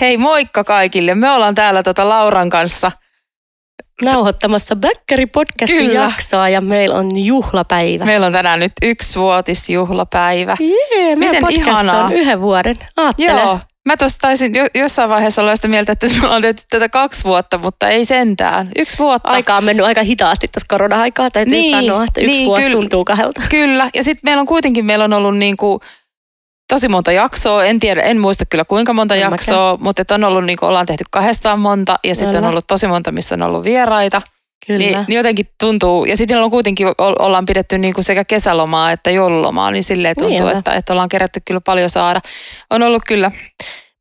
Hei moikka kaikille. Me ollaan täällä tota Lauran kanssa. Nauhoittamassa Bäkkäri podcastin Kyllä. jaksoa ja meillä on juhlapäivä. Meillä on tänään nyt yksivuotisjuhlapäivä. Jee, meidän Miten podcast ihanaa. on yhden vuoden. Aattele. Joo. Mä tuossa taisin jo, jossain vaiheessa olla sitä mieltä, että me ollaan tehty tätä kaksi vuotta, mutta ei sentään. Yksi vuotta. Aika on mennyt aika hitaasti tässä korona-aikaa, täytyy Niin, sanoa, että yksi niin, vuosi kyllä. tuntuu kahdelta. Kyllä. Ja sitten meillä on kuitenkin, meillä on ollut niinku tosi monta jaksoa. En tiedä, en muista kyllä kuinka monta En jaksoa, mutta et on ollut, niinku, ollaan tehty kahdestaan monta ja sitten on ollut tosi monta, missä on ollut vieraita. Kyllä. Niin, niin jotenkin tuntuu, ja sitten on kuitenkin, ollaan pidetty niinku sekä kesälomaa että joululomaa, niin silleen tuntuu, Niin että, että ollaan kerätty kyllä paljon saada. On ollut kyllä,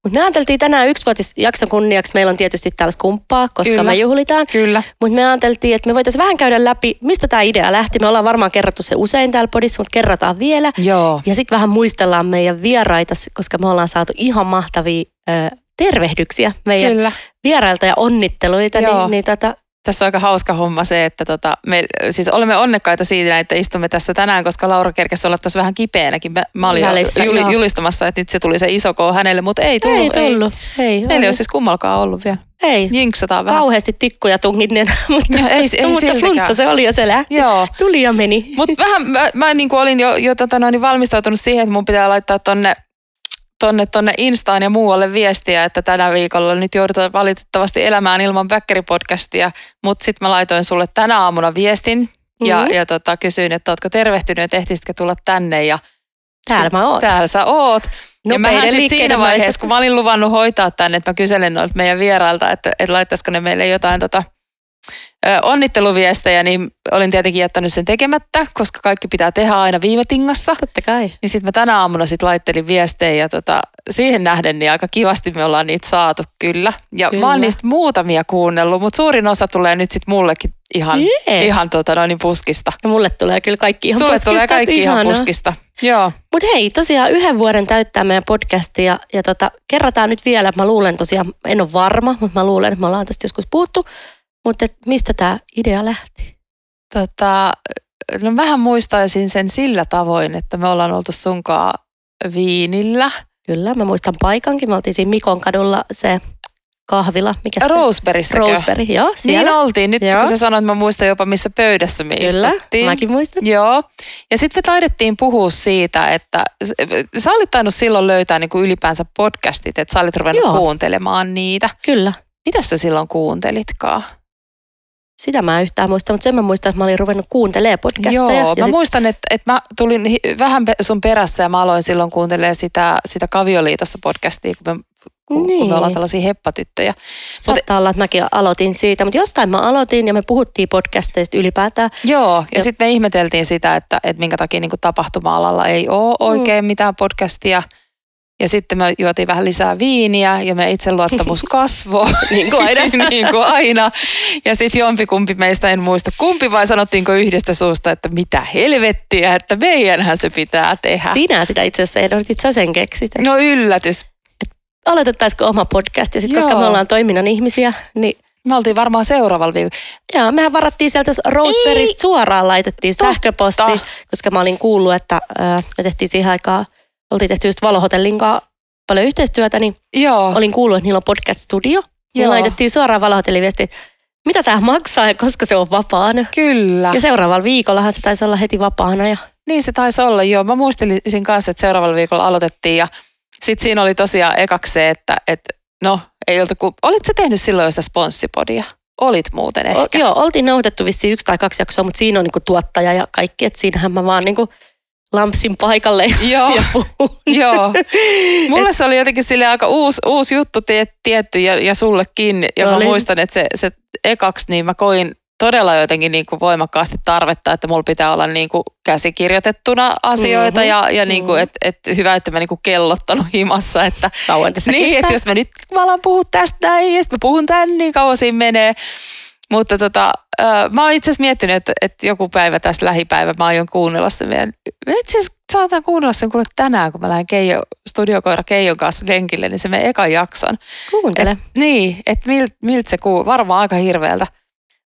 Mutta me ajateltiin tänään yksivuotisjakson kunniaksi, meillä on tietysti täällä skumppaa, koska Kyllä. me juhlitaan. kyllä. Mutta me ajateltiin, että me voitaisiin vähän käydä läpi, mistä tämä idea lähti. Me ollaan varmaan kerrottu se usein täällä podissa, mutta kerrataan vielä. Joo. Ja sitten vähän muistellaan meidän vieraita, koska me ollaan saatu ihan mahtavia ö, tervehdyksiä meidän Kyllä. vierailta ja onnitteluita. Joo. Niin, niin tota, Tässä on aika hauska homma se, että tota, me, siis olemme onnekkaita siitä, että istumme tässä tänään, koska Laura kerkesi olla tuossa vähän kipeänäkin. Mä, mä olin Välissä, jo joo. juli, julistamassa, että nyt se tuli se iso koo hänelle, mutta ei tullut. ei tullut. Ei, ei, Meillä ei ole siis kummalkaan ollut vielä. ei. Jinksataan vähän. kauheasti tikkuja tunginnen, mutta, Joo, ei- ei mutta siltikään. flunssa se oli se lähti. Joo. Tuli ja meni. Mutta vähän, mä, mä niin kuin olin jo, jo tota noin, valmistautunut siihen, että mun pitää laittaa tonne, tonne, tonne Instaan ja muualle viestiä, että tänä viikolla nyt joudutaan valitettavasti elämään ilman Bäkkäri-podcastia, mutta sitten mä laitoin sulle tänä aamuna viestin ja, Mhm. ja tota, kysyin, että ootko tervehtynyt, että ehtisitkö tulla tänne ja Täällä mä oon. täällä sä oot. Ja Nopeiden mähän sit liikkeiden siinä vaiheessa, kun mä olin luvannut hoitaa tänne, että mä kyselen noilta meidän vierailta, että, että laittaisiko ne meille jotain tota, onnitteluviestejä, niin olin tietenkin jättänyt sen tekemättä, koska kaikki pitää tehdä aina viime tingassa. Totta kai. Niin sitten mä tänä aamuna sit laittelin viestejä ja tota, siihen nähden niin aika kivasti me ollaan niitä saatu kyllä. Ja Kyllä. mä oon niistä muutamia kuunnellut, mutta suurin osa tulee nyt sitten mullekin ihan, Jee. ihan tota, noin puskista. Ja mulle tulee kyllä kaikki ihan Sulle puskista. tulee kaikki ihan ihanaa. puskista. Joo. Mutta hei, tosiaan yhden vuoden täyttää meidän podcasti ja, ja tota, kerrataan nyt vielä, mä luulen tosiaan, en ole varma, mutta mä luulen, että me ollaan tästä joskus puhuttu, mutta mistä tämä idea lähti? Tota, no vähän muistaisin sen sillä tavoin, että me ollaan oltu sunkaa viinillä. Kyllä, mä muistan paikankin, me oltiin siinä Mikon kadulla se kahvila, mikä se? Roseberryssä. Roseberry, joo, siellä. Niin oltiin. Nyt Joo. kun sä sanoit, mä muistan jopa missä pöydässä me Kyllä, istuttiin. mäkin muistan. Joo. Ja sitten me taidettiin puhua siitä, että sä olit tainnut silloin löytää niin kuin ylipäänsä podcastit, että sä olit ruvennut Joo. kuuntelemaan niitä. Kyllä, Mitä sä silloin kuuntelitkaan? Sitä mä en yhtään muista, mutta sen mä muistan, että mä olin ruvennut kuuntelemaan podcasteja. Joo, ja mä sit- muistan, että, että mä tulin vähän sun perässä ja mä aloin silloin kuuntelemaan sitä, sitä Kavioliitossa podcastia, kun me, kun, kun Niin. me ollaan tällaisia heppatyttöjä. Saattaa olla, että mäkin aloitin siitä, mutta jostain mä aloitin ja me puhuttiin podcasteista ylipäätään. Joo, ja Ja- sitten me ihmeteltiin sitä, että, että minkä takia niin tapahtuma-alalla ei ole oikein mitään podcastia. Ja sitten me juotiin vähän lisää viiniä ja me itseluottamus kasvoi. Niin kuin aina. niin kuin aina. Ja sitten jompikumpi meistä, en muista kumpi vai sanottiinko yhdestä suusta, että mitä helvettiä, että meidänhän se pitää tehdä. Sinä sitä itse asiassa ehdotit, sä sen keksit. No yllätys. Aloitettaisiko oma podcast ja sitten koska me ollaan toiminnan ihmisiä, niin Me oltiin varmaan seuraavalla viikolla. Joo, mehän varattiin sieltä Roseberrystä suoraan, laitettiin Totta. sähköposti, koska mä olin kuullut, että ää, me tehtiin siihen aikaan, oltiin tehty just Valohotellin kanssa paljon yhteistyötä, niin Joo, olin kuullut, että niillä on podcast-studio. Niin laitettiin suoraan Valohotellin viesti, että mitä tämä maksaa ja koska se on vapaana. kyllä. Ja seuraavalla viikollahan se taisi olla heti vapaana. Ja Niin se taisi olla, joo. Mä muistelisin kanssa, että seuraavalla viikolla aloitettiin ja sitten siinä oli tosiaan ekaksi se, että, että no ei oltu ku... Olit sä tehnyt silloin jo sitä sponssipodia? Olit muuten o, ehkä. joo, oltiin nauhoitettu vissiin yksi tai kaksi jaksoa, mutta siinä on niinku tuottaja ja kaikki, että siinähän mä vaan niinku lampsin paikalle ja, Joo, ja puhun. joo. Mulle se oli jotenkin sille aika uusi, uusi juttu tie, tietty ja, ja sullekin. Ja mä Oli. muistan, että se, se ekaksi niin mä koin todella jotenkin niin kuin voimakkaasti tarvetta, että mulla pitää olla niin kuin käsikirjoitettuna asioita Mhm, ja, ja niin kuin, mhm. et, et hyvä, että mä niin kuin kellottanut himassa, että Kauan tässä niin, kestää. että jos mä nyt mä alan puhua tästä näin ja sitten mä puhun tän, niin kauan siinä menee. Mutta tota, mä oon itse asiassa miettinyt, että, että joku päivä tässä lähipäivä mä aion kuunnella sen meidän. Itse asiassa saatan kuunnella sen kuule tänään, kun mä lähden Keijo, studiokoira Keijon kanssa lenkille, niin se meidän ekan jakson. Kuuntele. Et, niin, että miltä milt se kuuluu. Varmaan aika hirveältä.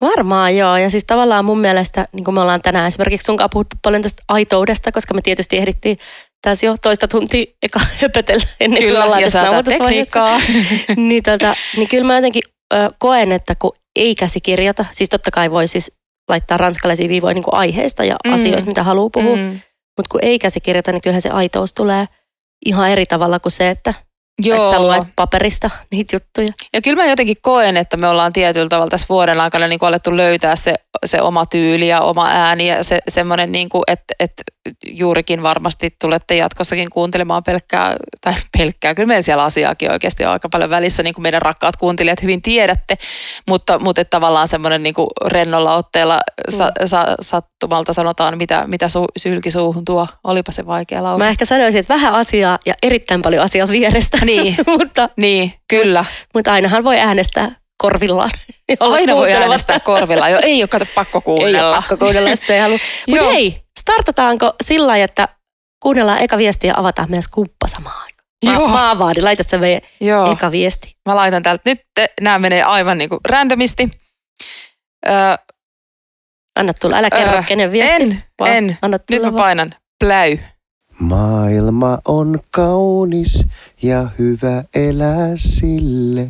Varmaan joo, ja siis tavallaan mun mielestä, niin kuin me ollaan tänään esimerkiksi sunkaan puhuttu paljon tästä aitoudesta, koska me tietysti ehdittiin tässä jo toista tuntia eka höpötellä ennen kuin Kyllä, ollaan ja tässä tekniikkaa. niin, tota, niin kyllä mä jotenkin ö, koen, että kun ei käsikirjoita, siis totta kai voi siis laittaa ranskalaisia viivoja niin kuin aiheista ja Mm. asioista, mitä haluaa puhua, mm. Mutta kun ei käsikirjoita, niin kyllähän se aitous tulee ihan eri tavalla kuin se, että, Joo. että sä luet paperista niitä juttuja. Ja kyllä mä jotenkin koen, että me ollaan tietyllä tavalla tässä vuoden aikana niin kuin alettu löytää se, se oma tyyli ja oma ääni ja se, semmoinen, niin kuin, että, että juurikin varmasti tulette jatkossakin kuuntelemaan pelkkää, tai pelkkää, kyllä meidän siellä asiaakin oikeasti on aika paljon välissä, niin kuin meidän rakkaat kuuntelijat hyvin tiedätte, mutta, mutta että tavallaan semmoinen niin kuin rennolla otteella sa, sa, sattumalta sanotaan, mitä, mitä su, sylki suuhun tuo, olipa se vaikea lause. Mä ehkä sanoisin, että vähän asiaa ja erittäin paljon asiaa vierestä, Niin. mutta, Niin, kyllä. mutta ainahan voi äänestää korvillaan. Aina voi äänestää korvilla. Jo, ei ole kato pakko Ei kuunnella. ole pakko kuunnella, jos ei halua. Mutta hei, startataanko sillä lailla, että kuunnellaan eka viesti ja avataan meidän skumppa samaan aikaan. Joo. Mä, mä avaan, niin laita se meidän Joo. eka viesti. Mä laitan täältä. Nyt nämä menee aivan niin kuin randomisti. Öö, Anna tulla, älä kerro Öö, kenen viesti. en, vaan en. Anna Nyt tulla mä vaan. painan pläy. Maailma on kaunis ja hyvä elää sille,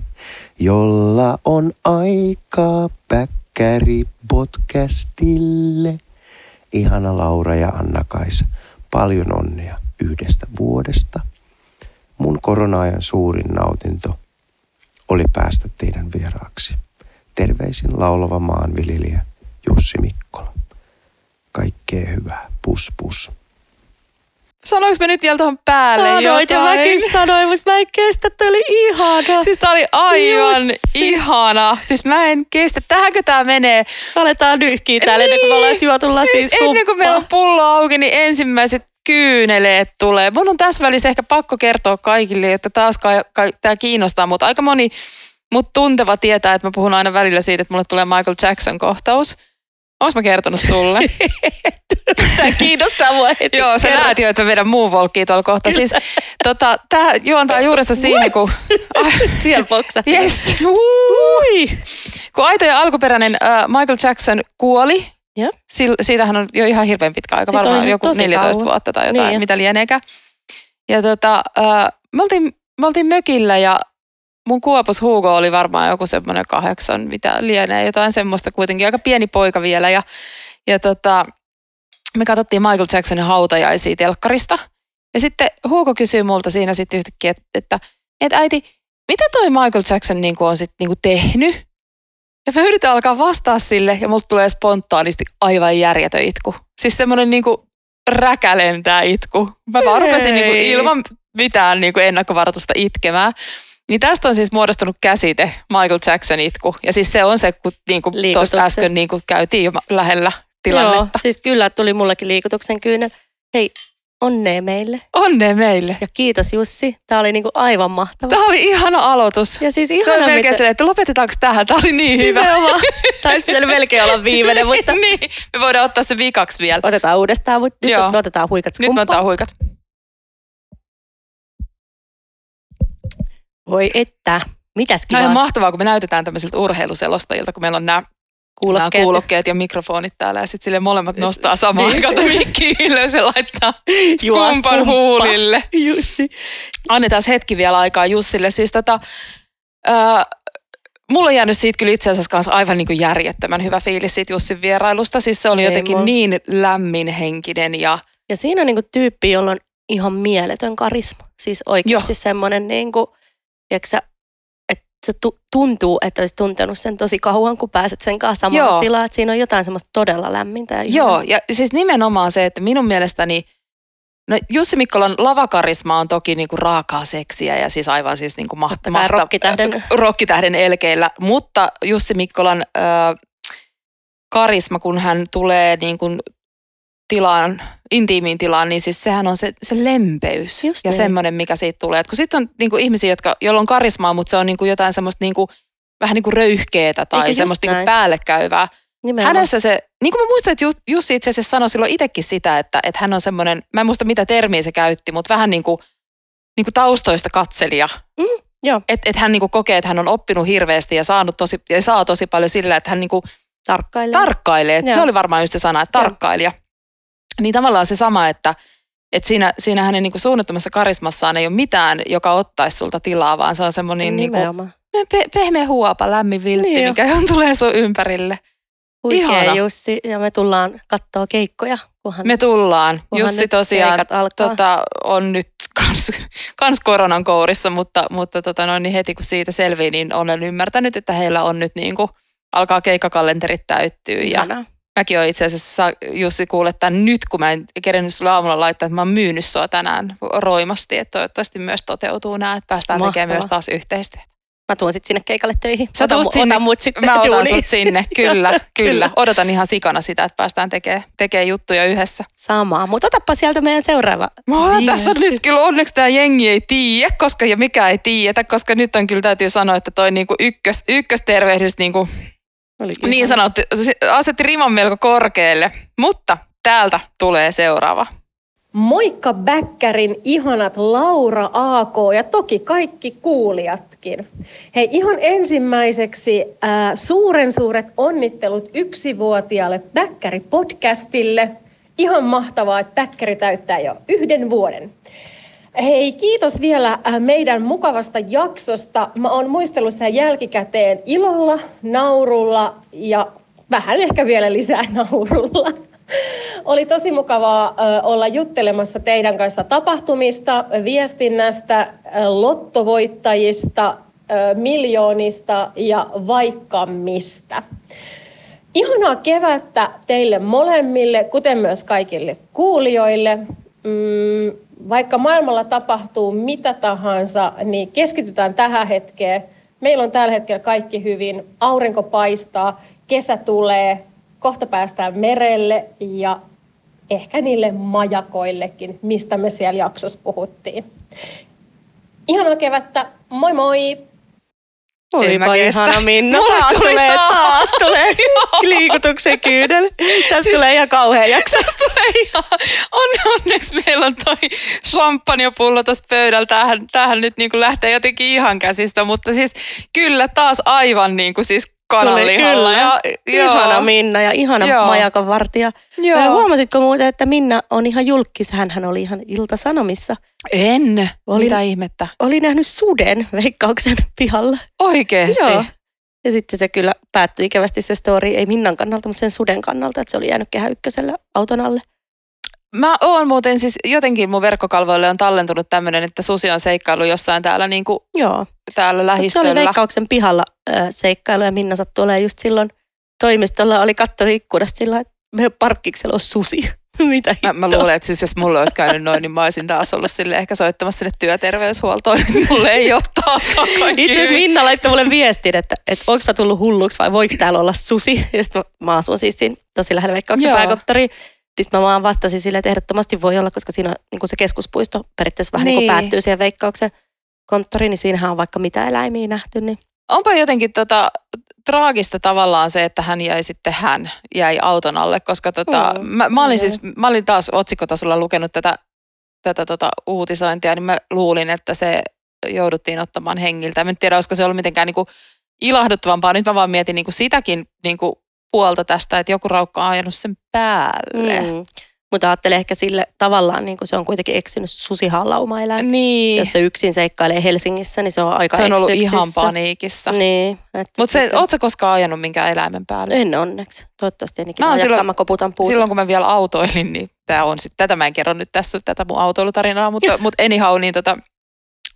jolla on aikaa päkkäri podcastille. Ihana Laura ja Anna-Kaisa, paljon onnea yhdestä vuodesta. Mun korona-ajan suurin nautinto oli päästä teidän vieraaksi. Terveisin laulava maanviljelijä Jussi Mikkola. Kaikkea hyvää. Pus pus. Sanoinko mä nyt vielä tuohon päälle Sanoit ja jotain? mäkin sanoin, mutta mä en kestä, toi oli ihana. Siis tää oli aivan Jussi. ihana. Siis mä en kestä. Tähänkö tää menee? Aletaan nyhkiä täällä ennen kuin me ollaan juotu siis ennen kuin meillä on pullo auki, niin ensimmäiset kyyneleet tulee. Mun on tässä välissä ehkä pakko kertoa kaikille, että taas kai, kai, tämä kiinnostaa, mutta aika moni mut tunteva tietää, että mä puhun aina välillä siitä, että mulle tulee Michael Jackson kohtaus. Onko mä kertonut sulle? Tää kiinnostaa mua heti. Joo, sä näet jo, että mä vedän muun volkkiin tuolla kohta. Siis, tota, tämä juontaa juurensa siihen, kun... Ai, Siellä boksa. yes, Ui. kun aito ja alkuperäinen äh, Michael Jackson kuoli. Sil, siitähän on jo ihan hirveän pitkä aika, Siitä varmaan joku tosi 14 kauan. vuotta tai jotain, Niin mitä lieneekään. Ja tota, äh, me, oltiin, me oltiin mökillä ja mun kuopus Hugo oli varmaan joku semmoinen kahdeksan, mitä lienee, jotain semmoista kuitenkin, aika pieni poika vielä. Ja, ja tota, me katsottiin Michael Jacksonin hautajaisia telkkarista. Ja sitten Hugo kysyi multa siinä sitten yhtäkkiä, että, että, että äiti, mitä toi Michael Jackson niin on sitten niin tehnyt? Ja mä yritän alkaa vastaa sille ja multa tulee spontaanisti aivan järjetön itku. Siis semmoinen niin räkälentää itku. Mä vaan rupesin niin ilman mitään niin ennakkovaroitusta itkemään. Niin tästä on siis muodostunut käsite Michael Jackson itku. Ja siis se on se, kun niin kuin tuossa äsken niin kuin käytiin jo lähellä Joo, tilannetta. siis kyllä tuli mullekin liikutuksen kyynel. Hei, onnea meille. Onnea meille. Ja kiitos Jussi. Tää oli niinku aivan mahtava. Tämä oli ihana aloitus. Ja siis Tämä ihana, melkein miten... silleen, että lopetetaanko tähän. Tämä oli niin hyvä. Nimenomaan. Tämä olisi pitänyt melkein olla viimeinen, mutta niin, me voidaan ottaa se vikaksi vielä. otetaan uudestaan. Mutta nyt Joo. me otetaan huikat Nyt me otetaan huikat. Voi että. Mitäs Tämä on kivaa mahtavaa, kun me näytetään tämmöisiltä urheiluselostajilta, kun meillä on nämä kuulokkeet. nämä kuulokkeet ja mikrofonit täällä ja sitten sille molemmat nostaa samaan Niin. aikaan mikki ylös ja laittaa skumpan huulille. Justi. Annetaan hetki vielä aikaa Jussille. Siis tota, ää, mulla on jäänyt siitä kyllä itse asiassa kanssa aivan niin kuin järjettömän hyvä fiilis siitä Jussin vierailusta. Siis se oli Ei jotenkin niin lämminhenkinen ja Ja siinä on niinku tyyppi, jolla on ihan mieletön karisma. Siis oikeasti semmoinen, niinku, tiedätkö, että se tu- tuntuu, että olisi tuntenut sen tosi kauan, kun pääset sen kanssa samaan Joo. tilaan. Että siinä on jotain semmoista todella lämmintä. Ja Joo, ja siis nimenomaan se, että minun mielestäni No Jussi Mikkolan lavakarisma on toki niinku raakaa seksiä ja siis aivan siis niinku maht- Totta kai rokkitähden. rokkitähden elkeillä, mutta Jussi Mikkolan ö, karisma, kun hän tulee niin kuin tilaan, intiimiin tilaan, niin siis sehän on se, se lempeys Just ja niin. semmoinen, mikä siitä tulee. Et kun sitten on niin kuin ihmisiä, jotka, joilla on karismaa, mutta se on niin kuin jotain semmoista niin kuin, vähän niin kuin röyhkeetä tai Eikö just semmoista niin kuin näin? päällekäyvää. Nimenomaan. Hänessä se, niin kuin mä muistan, että Ju- Jussi itse asiassa sanoi silloin itsekin sitä, että, että hän on semmoinen, mä en muista mitä termiä se käytti, mutta vähän niin kuin, niin kuin taustoista katselija. Mm, joo. Että et hän niin kuin kokee, että hän on oppinut hirveästi ja, saanut tosi, ja saa tosi paljon sillä, että hän niin kuin Tarkkailee. tarkkailee. Se oli varmaan just se sana, että Joo. Niin tavallaan se sama, että Et siinä, siinä hänen niinku suunnattomassa karismassaan ei ole mitään, joka ottaisi sulta tilaa, vaan se on semmoinen niinku Nimenomaan. pe- pehmeä huopa, lämmin viltti, Niin jo. mikä tulee sun ympärille. Huikea ihana. Jussi. Ja me tullaan katsoa keikkoja, kunhan, Me tullaan. kunhan Jussi tosiaan tota, on nyt kans, kans koronan kourissa, mutta, mutta tota, noin, niin heti kun siitä selvii, niin olen ymmärtänyt, että heillä on nyt niin kuin, alkaa keikkakalenterit täyttyä. Ja Ihanaa. Mäkin olen itse asiassa, Jussi, kuule tämän nyt, kun mä en kerennyt sulle aamulla laittaa, että mä oon myynyt sua tänään roimasti, että toivottavasti myös toteutuu nämä, että päästään Mahtavaa. tekemään myös taas yhteistyötä. Mä tuon sitten sinne keikalle töihin. Sä Ota tuut mu- sinne. Ota mut sitten Mä otan duuniin. sut sinne, kyllä, kyllä. Kyllä. Odotan ihan sikana sitä, että päästään tekemään tekee juttuja yhdessä. Samaa, mutta otappa sieltä meidän seuraava Mä, tässä viesti. nyt kyllä onneksi tämä jengi ei tiedä, koska ja mikä ei tiedetä, koska nyt on kyllä täytyy sanoa, että toi niinku ykkös, ykköstervehdys niinku, Oli niin sanottu, se asetti riman melko korkealle, mutta täältä tulee seuraava. Moikka Bäkkärin ihanat Laura AK ja toki kaikki kuulijatkin. Hei ihan ensimmäiseksi ää, suuren suuret onnittelut yksivuotiaalle Bäkkäri-podcastille. Ihan mahtavaa, että Bäkkäri täyttää jo yhden vuoden. Hei, kiitos vielä äh, meidän mukavasta jaksosta. Mä oon muistellut sen jälkikäteen ilolla, naurulla ja vähän ehkä vielä lisää naurulla. Oli tosi mukavaa ö, olla juttelemassa teidän kanssa tapahtumista, viestinnästä, ö, lottovoittajista, miljoonista ja vaikka mistä. Ihanaa kevättä teille molemmille, kuten myös kaikille kuulijoille. Mm, vaikka maailmalla tapahtuu mitä tahansa, niin keskitytään tähän hetkeen. Meillä on tällä hetkellä kaikki hyvin, aurinko paistaa, kesä tulee, kohta päästään merelle ja ehkä niille majakoillekin, mistä me siellä jaksossa puhuttiin. Ihanaa kevättä, moi moi! Olipa ihana Minna. Mulle Taas tulee, taas. taas tulee liikutuksen kyydel. Tästä Siis- tulee ihan kauhean jakso. Tästä tulee ihan, on, onneksi meillä on toi champagnepullo tuossa pöydällä. Tämähän, tämähän nyt niin kuin lähtee jotenkin ihan käsistä, mutta siis kyllä taas aivan niin kuin siis kananlihalla. Tuli, Ja, Ihana Minna ja ihana Joo. majakan vartija. Joo. Ja Huomasitko muuten, että Minna on ihan julkis? Hänhän oli ihan Ilta-Sanomissa. En. Oli- Mitä ihmettä? Oli nähnyt suden veikkauksen pihalla. Oikeesti? Joo. Ja sitten se kyllä päättyi ikävästi se story, ei Minnan kannalta, mutta sen suden kannalta, että se oli jäänyt kehä ykkösellä auton alle. Mä oon muuten siis jotenkin mun verkkokalvoille on tallentunut tämmöinen, että susi on seikkailu jossain täällä, niin kuin, Joo. täällä Mut se lähistöllä. oli veikkauksen pihalla äh, seikkailu ja Minna sattui olemaan just silloin toimistolla, oli kattonut ikkunasta sillä että meidän parkkiksella on susi. Mitä Mä, mä luulen, että siis jos mulle olisi käynyt noin, niin mä olisin taas ollut sille ehkä soittamassa sinne työterveyshuoltoon. Mulle ei ole taaskaan kaikki Itse asiassa. Minna laittoi mulle viestin, että, että onko mä tullut hulluksi vai voiko täällä olla susi. Ja sitten mä, mä asun siis siinä tosi lähellä veikkauksen Joo. Sitten mä vaan vastasin sille, että ehdottomasti voi olla, koska siinä on niin kuin se keskuspuisto periaatteessa vähän niin. Niin. kuin päättyy siihen veikkauksen konttoriin, niin siinähän on vaikka mitä eläimiä nähty. Niin. Onpa jotenkin tota, traagista tavallaan se, että hän jäi sitten, hän jäi auton alle, koska tota, Mm, mä, mä, olin siis, mä olin taas otsikkotasolla lukenut tätä, tätä tota, uutisointia, niin mä luulin, että se jouduttiin ottamaan hengiltä. Mä en tiedä, olisiko se ollut mitenkään niinku ilahduttavampaa. Nyt mä vaan mietin niinku sitäkin niinku puolta tästä, että joku raukka on ajanut sen päälle. Mm. Mutta ajattelen ehkä sille tavallaan, niin kuin se on kuitenkin eksynyt susihallaumaeläin. Niin, Jos se yksin seikkailee Helsingissä, niin se on aika se on ollut eksyksissä. ihan paniikissa. Niin. Mutta se, ootko sä koskaan ajanut minkään eläimen päälle? En onneksi. Toivottavasti en Mä ikinä ajakaan, silloin- mä koputan puuta. Silloin kun mä vielä autoilin, niin tämä on sitten, tätä mä en kerro nyt tässä, tätä mun autoilutarinaa, mutta, mutta anyhow, niin tota,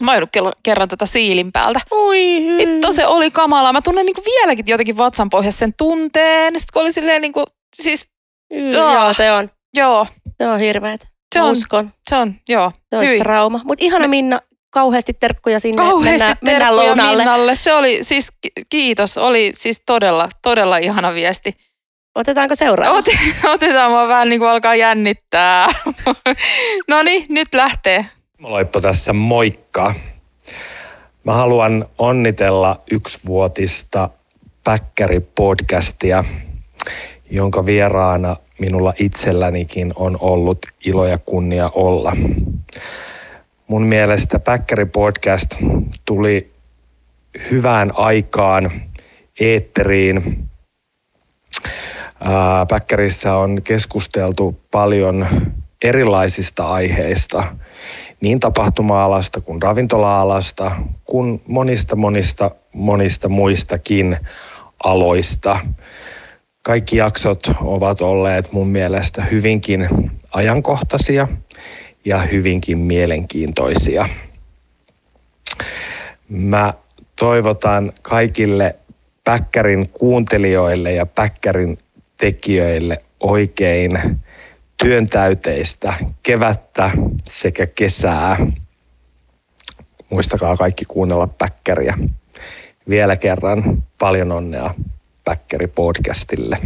mä oon kerran, tota siilin päältä. Oi. Vittu se oli kamalaa. Mä tunnen niinku vieläkin jotenkin vatsan pohjassa sen tunteen. Sitten kun oli silleen niinku, siis Hyi, Joo. Joo, se on. joo, Se on hirveet. se on, uskon. se on, joo. Se on trauma. Mutta ihana Minna, kauheasti terkkuja sinne. Kauheasti mennään, mennään terkkuja lounaalle. Minnalle. Se oli siis, ki- kiitos, oli siis todella, todella ihana viesti. Otetaanko seuraava? Ot, otetaan mua vähän niin kuin alkaa jännittää. no niin, nyt lähtee. Loippo tässä moikka. Mä haluan onnitella yksivuotista Päkkäri-podcastia, jonka vieraana minulla itsellänikin on ollut ilo ja kunnia olla. Mun mielestä Päkkäri-podcast tuli hyvään aikaan eetteriin. Päkkärissä on keskusteltu paljon erilaisista aiheista, niin tapahtuma-alasta kuin ravintola-alasta, kuin monista monista monista muistakin aloista. Kaikki jaksot ovat olleet mun mielestä hyvinkin ajankohtaisia ja hyvinkin mielenkiintoisia. Mä toivotan kaikille Päkkärin kuuntelijoille ja Päkkärin tekijöille oikein työntäyteistä kevättä sekä kesää. Muistakaa kaikki kuunnella Päkkäriä. Vielä kerran paljon onnea Päkkäri podcastille.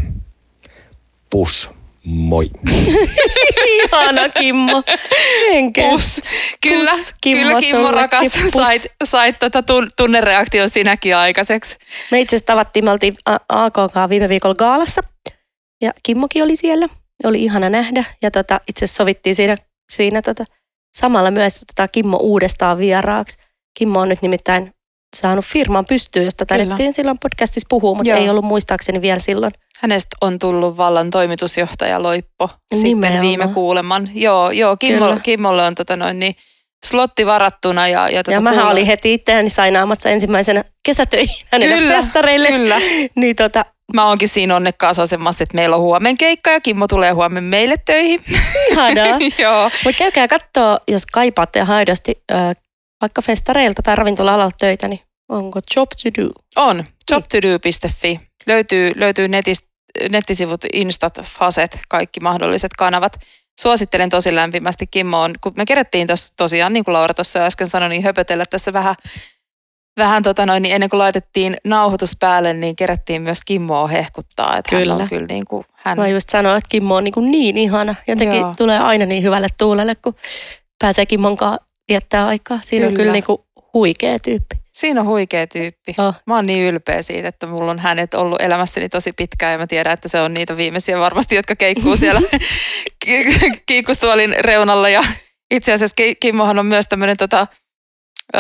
Pus, moi. Ihana Kimmo. Henkes. Pus. Kyllä, Pus, Kimmo, kyllä Kimmo rakas, pus. sait, sait tota tun- tunnereaktion sinäkin aikaiseksi. Me itse asiassa tavattiin, me oltiin A- AKK viime viikolla gaalassa ja Kimmokin oli siellä. Oli ihana nähdä ja tota, itse asiassa sovittiin siinä, siinä tota, samalla myös tota Kimmo uudestaan vieraaksi. Kimmo on nyt nimittäin saanut firman pystyyn, josta taidettiin silloin podcastissa puhua, mutta Joo. ei ollut muistaakseni vielä silloin. Hänestä on tullut vallan toimitusjohtaja Loippo sitten Nimenomaan. viime kuuleman. Joo, joo Kimmo, Kyllä. Kimmolle on tota noin, niin slotti varattuna. Ja, ja, tota ja mähän kuule- olin heti itseäni sainaamassa ensimmäisenä kesätöihin hänelle Kyllä, festareille. Kyllä. Niin tota, Mä oonkin siinä onnekkaassa asemassa, että meillä on huomen keikka ja Kimmo tulee huomenna meille töihin. ihanaa. joo. Mutta käykää katsoa, jos kaipaatte aidosti ö, vaikka festareilta tai ravintola-alalta töitä, niin onko job to do? On. jobtodo.fi. Löytyy, löytyy netist, nettisivut, instat, faset, kaikki mahdolliset kanavat. Suosittelen tosi lämpimästi. Kimmo on, kun me kerättiin tos, tosiaan, niin kuin Laura tuossa äsken sanoi, niin höpötellä tässä vähän, vähän tota noin, niin ennen kuin laitettiin nauhoitus päälle, niin kerättiin myös Kimmoa hehkuttaa. Että Kyllä. Hän on kyllä niin kuin, hän, Mä just sanoin, että Kimmo on niin, kuin niin ihana. Jotenkin Joo. tulee aina niin hyvälle tuulelle, kun pääsee Kimmon kanssa viettää aikaa. Siinä on Kyllä. kyllä niin kuin huikea tyyppi. Siinä on huikea tyyppi. Oh. Mä oon niin ylpeä siitä, että mulla on hänet ollut elämässäni tosi pitkään ja mä tiedän, että se on niitä viimeisiä varmasti, jotka keikkuu siellä ki- kiikkustuolin reunalla. Ja itse asiassa Ki- Kimmohan on myös tämmöinen tota, ö,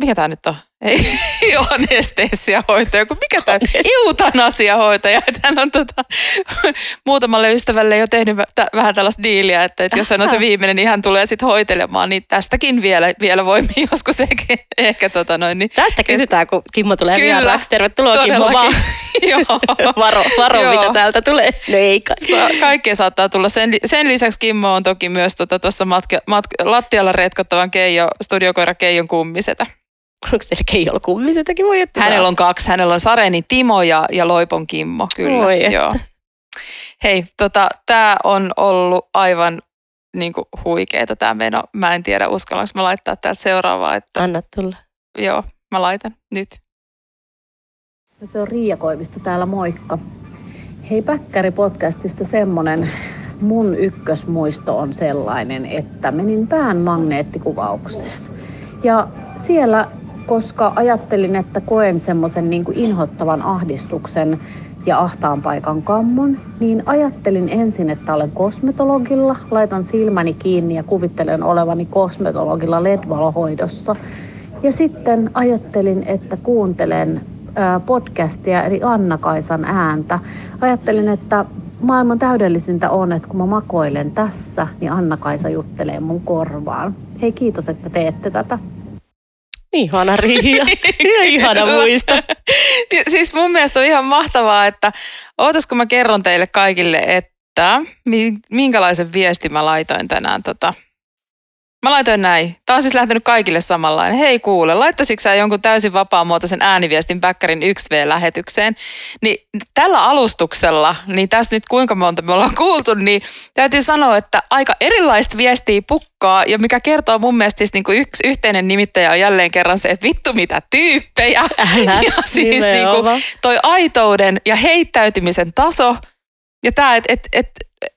mikä tämä nyt on? Ei, ole anestesiahoitaja, kun mikä tämä eutanasiahoitaja. Että hän on tota, muutamalle ystävälle jo tehnyt tä- vähän tällaista diiliä, että, että jos hän on se viimeinen, niin hän tulee sitten hoitelemaan. Niin tästäkin vielä, vielä voimme joskus ehkä, ehkä tota noin, niin Tästä kysytään, kun Kimmo tulee Kyllä. vieraaksi. Tervetuloa Kimmo vaan. Joo. Varo, varo Joo. mitä täältä tulee. No ei kai. Sa- Kaikkea saattaa tulla. Sen, sen lisäksi Kimmo on toki myös tuossa tota, matka, matka, lattialla retkottavan Keijo, studiokoira Keijon kummisetä. Onko teillä Keijolla kummisetäkin? Voi että Hänellä on kaksi. Hänellä on Sareni Timo ja, ja Loipon Kimmo. Kyllä. Oi että. Joo. Hei, tota, tämä on ollut aivan niin kuin huikeeta tämä meno. Mä en tiedä, uskallanko mä laittaa täältä seuraavaa, että Anna tulla. joo, mä laitan nyt. No se on Riia Koivisto täällä, moikka. Hei Päkkäri-podcastista semmonen, mun ykkösmuisto on sellainen, että menin pään magneettikuvaukseen. Ja siellä, koska ajattelin, että koen semmoisen niin inhottavan ahdistuksen ja ahtaan paikan kammon, niin ajattelin ensin, että olen kosmetologilla, laitan silmäni kiinni ja kuvittelen olevani kosmetologilla LED-valohoidossa. Ja sitten ajattelin, että kuuntelen podcastia eli Anna-Kaisan ääntä. Ajattelin, että maailman täydellisintä on, että kun mä makoilen tässä, niin Anna-Kaisa juttelee mun korvaan. Hei kiitos, että teette tätä. Ihana Riia. Ihana muisto. Ja Siis mun mielestä on ihan mahtavaa, että ootas kun mä kerron teille kaikille, että mi- minkälaisen viestin mä laitoin tänään. Tota. Mä laitoin näin. Tää on siis lähtenyt kaikille samanlainen. Hei kuule, laittaisitko sä jonkun täysin vapaamuotoisen ääniviestin Bäkkärin 1V-lähetykseen? Niin tällä alustuksella, niin tässä nyt kuinka monta me ollaan kuultu, niin täytyy sanoa, että aika erilaista viestiä pukkaa. Ja mikä kertoo mun mielestä siis niin kuin yksi yhteinen nimittäjä on jälleen kerran se, että vittu mitä tyyppejä. Älä, ja siis niinku, toi aitouden ja heittäytymisen taso. Ja tämä, että et, et,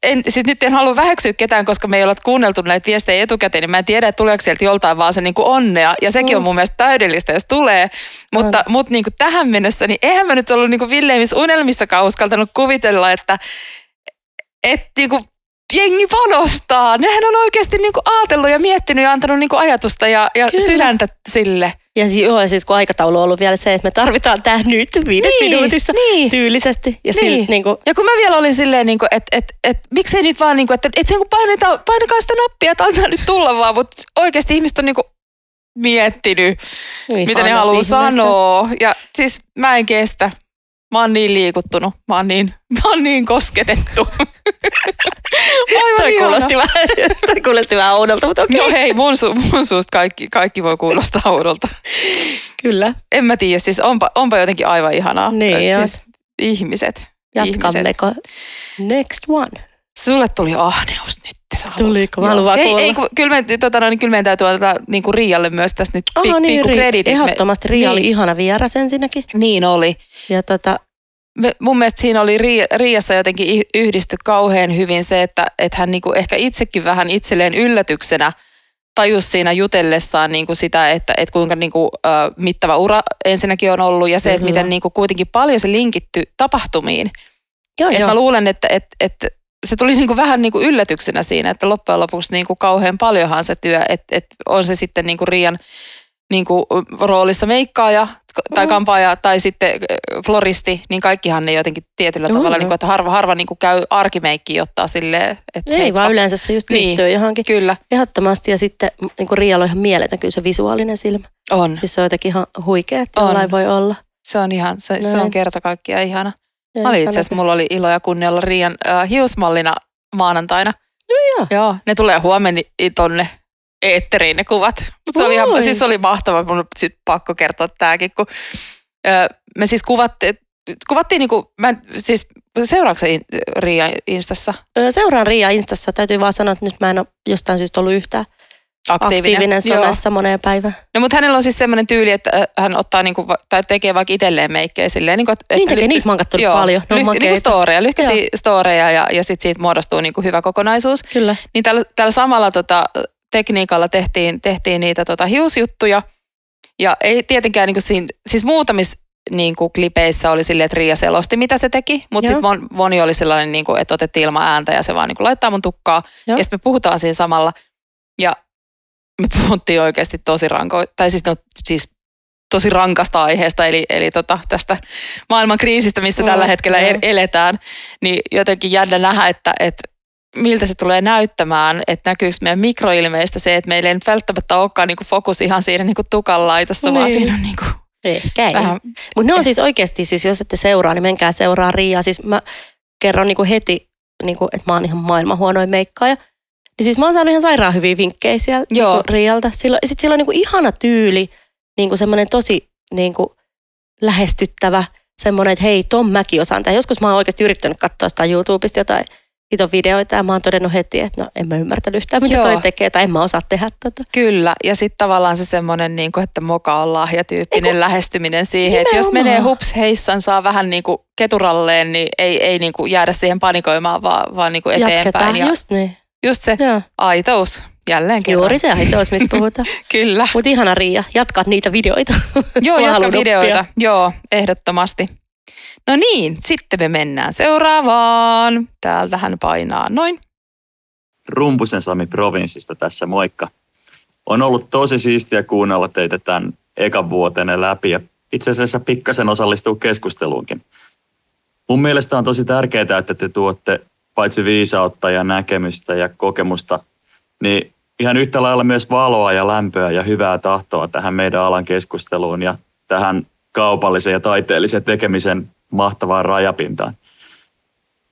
en, siis nyt en halua väheksyä ketään, koska me ei olla kuunneltu näitä viestejä etukäteen, niin mä en tiedä, että tuleeko sieltä joltain vaan se niin kuin onnea. Ja sekin on mun mielestä täydellistä, jos tulee. Mutta, mutta niin kuin tähän mennessä, niin eihän mä nyt ollut niin kuin villeimmissä unelmissakaan uskaltanut kuvitella, että et, niin kuin jengi panostaa. Nehän on oikeasti niin kuin ajatellut ja miettinyt ja antanut niin kuin ajatusta ja, ja Kyllä. sydäntä sille. Ja joo, siis kun aikataulu on ollut vielä se, että me tarvitaan tämä nyt viides Niin, minuutissa niin. tyylisesti. Ja Niin. niin. niin kuin, Ja kun mä vielä olin silleen, niin että et, et, miksei nyt vaan, niin kuin, että et sen kun painetaan, painakaa sitä nappia, että antaa nyt tulla vaan, mutta oikeasti ihmiset on niin kuin miettinyt, mitä ne haluaa sanoa. Ja siis mä en kestä. Mä oon niin liikuttunut, mä oon niin, mä oon niin kosketettu. Aivan Toi ihana. kuulosti vähän, toi kuulosti vähän oudolta, mutta okei. No hei, mun, su, mun suusta kaikki, kaikki voi kuulostaa oudolta. Kyllä. En mä tiedä, siis onpa, onpa jotenkin aivan ihanaa. Niin siis ihmiset. ihmiset. Jatkammeko? Next one. Sulle tuli ahneus nyt. Sä haluat. Tuliko? Mä Joo. haluan vaan ei, ei, kun, kyllä, me, tota, no, niin, kyllä meidän täytyy antaa niin kuin Rialle myös tässä nyt Aha, pik, niin, pikku. Me- Ehdottomasti Riia oli niin. ihana vieras ensinnäkin. Niin oli. Ja tota, Me, mun mielestä siinä oli Ri- Riassa jotenkin yhdisty kauhean hyvin se, että, että hän niinku ehkä itsekin vähän itselleen yllätyksenä tajusi siinä jutellessaan niinku sitä, että, että kuinka niinku, ö, mittava ura ensinnäkin on ollut ja se, että miten niinku kuitenkin paljon se linkitty tapahtumiin. joo, Et joo. mä luulen, että, että, että se tuli niinku vähän niinku yllätyksenä siinä, että loppujen lopuksi niinku kauhean paljonhan se työ, että, että on se sitten niinku Rian niinku roolissa meikkaaja tai Mm. kampaaja tai sitten floristi, niin kaikkihan ne jotenkin tietyllä Joo, tavalla, niinku, että harva, harva niinku käy arkimeikkiä ottaa silleen, että Ei heippa. vaan yleensä se just Niin. liittyy johonkin. Kyllä, Ehdottomasti ja sitten niin kuin Rialla on ihan mieletön kyllä se visuaalinen silmä. on. Siis se on jotenkin ihan huikea, että On. voi olla. Se on ihan, se, se on kerta kaikkiaan ihana. Mä olin itse asiassa, mulla oli ilo ja kunnia olla Rian äh, hiusmallina maanantaina. No joo. Joo, ne tulee huomenna tonne eetteriin ne kuvat. Mutta se oli, ihan, siis oli mahtava, mun sit pakko kertoa tääkin, kun ö, me siis kuvattiin, kuvattiin niinku, mä en, siis seuraatko in, Riia Instassa Seuraan Riia Instassa. Täytyy vaan sanoa, että nyt mä en ole jostain syystä ollut yhtään aktiivinen? aktiivinen Joo. somessa moneen päivään. No mutta hänellä on siis semmoinen tyyli, että ö, hän ottaa niinku, tai tekee vaikka itselleen meikkejä silleen. Niinku, että, Niin tekee, niitä mä oon kattonut joo, paljon. Ne on lyh, niinku makeita. storeja, lyhkäisiä storeja ja, ja sitten siitä muodostuu niinku hyvä kokonaisuus. Kyllä. Niin tällä, tällä samalla tota, tekniikalla tehtiin, tehtiin niitä tota, hiusjuttuja. Ja ei tietenkään niin kuin siinä, siis muutamissa niin kuin klipeissä oli silleen, että Riia selosti, mitä se teki. Mutta Joo. sitten mon, moni oli sellainen, niin kuin, että otettiin ilman ääntä ja se vaan niin kuin laittaa mun tukkaa. Joo. Ja sitten me puhutaan siinä samalla. Ja me puhuttiin oikeasti tosi ranko, tai siis, no, siis tosi rankasta aiheesta, eli, eli tota, tästä maailman kriisistä, missä Mm, tällä hetkellä joo. e- eletään, niin jotenkin jännä nähdä, että, että miltä se tulee näyttämään, että näkyykö meidän mikroilmeistä se, että meillä ei nyt välttämättä olekaan niinku fokus ihan siinä niinku tukan laitossa, vaan Niin. siinä on niinku Ehkä ei. vähän, Mutta ne on siis oikeasti, siis jos ette seuraa, niin menkää seuraa Riiaa. Siis mä kerron niinku heti, niinku, että mä oon ihan maailman huonoin meikkaaja. Niin siis mä oon saanut ihan sairaan hyviä vinkkejä siellä Joo. niinku Rialta. Sillä, sit sillä on niinku ihana tyyli, niinku semmoinen tosi niinku lähestyttävä, semmoinen, että hei, Tom mäkin osaan tämä. Joskus mä oon oikeasti yrittänyt katsoa sitä YouTubesta jotain hiton videoita ja mä oon todennut heti, että no en mä ymmärtänyt yhtään, mitä Joo. toi tekee tai en mä osaa tehdä tota. kyllä. Ja sitten tavallaan se semmoinen, niinku, että moka on lahjatyyppinen lähestyminen siihen, että jos menee hups heissan, saa vähän niinku keturalleen, niin ei, ei niinku jäädä siihen panikoimaan, vaan, vaan niinku eteenpäin. Jatketaan, ja just niin. Just se Joo. aitous, jälleen kerran. Juuri se aitous, mistä puhutaan. Kyllä. Mutta ihana Riia, jatkaa niitä videoita. Joo, jatka videoita. oppia. Joo, ehdottomasti. No niin, sitten me mennään seuraavaan. Täältä hän painaa noin. Rumpusen Sami provinssista tässä, moikka. On ollut tosi siistiä kuunnella teitä tämän ekan vuotenne läpi ja itse asiassa pikkasen osallistuu keskusteluunkin. Mun mielestä on tosi tärkeää, että te tuotte paitsi viisautta ja näkemystä ja kokemusta, niin ihan yhtä lailla myös valoa ja lämpöä ja hyvää tahtoa tähän meidän alan keskusteluun ja tähän kaupallisen ja taiteellisen tekemisen mahtavaan rajapintaan.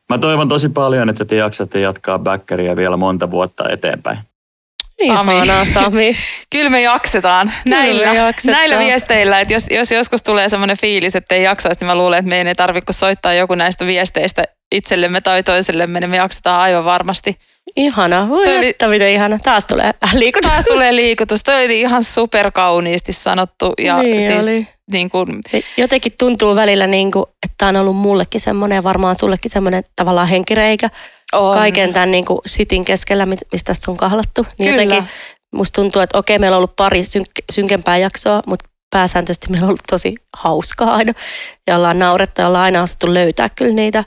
Mä toivon tosi paljon, että te jaksatte jatkaa backeria vielä monta vuotta eteenpäin. Sami. Ihanaa Sami. Kyllä me jaksetaan näillä, me jaksetaan. näillä viesteillä. Että jos, jos joskus tulee semmoinen fiilis, että ei jaksaisi, niin mä luulen, että meidän ei tarvitse soittaa joku näistä viesteistä itsellemme tai toisellemme, niin me jaksetaan aivan varmasti. Ihana. Voi oli- että miten ihana. Taas tulee liikunta. Taas tulee liikutus. Toi oli ihan superkauniisti sanottu. Ja Niin siis, oli. Niin kuin, Jotenkin tuntuu välillä, niin kuin, että tämä on ollut mullekin semmoinen ja varmaan sullekin semmoinen tavallaan henkireikä on. kaiken tämän niin kuin sitin keskellä, mistä on kahlattu. Niin Kyllä. jotenkin musta tuntuu, että okei, meillä on ollut pari synk- synkempää jaksoa, mutta pääsääntöisesti meillä on ollut tosi hauskaa aina. Ja ollaan naurettu ja ollaan aina osattu löytää kyllä niitä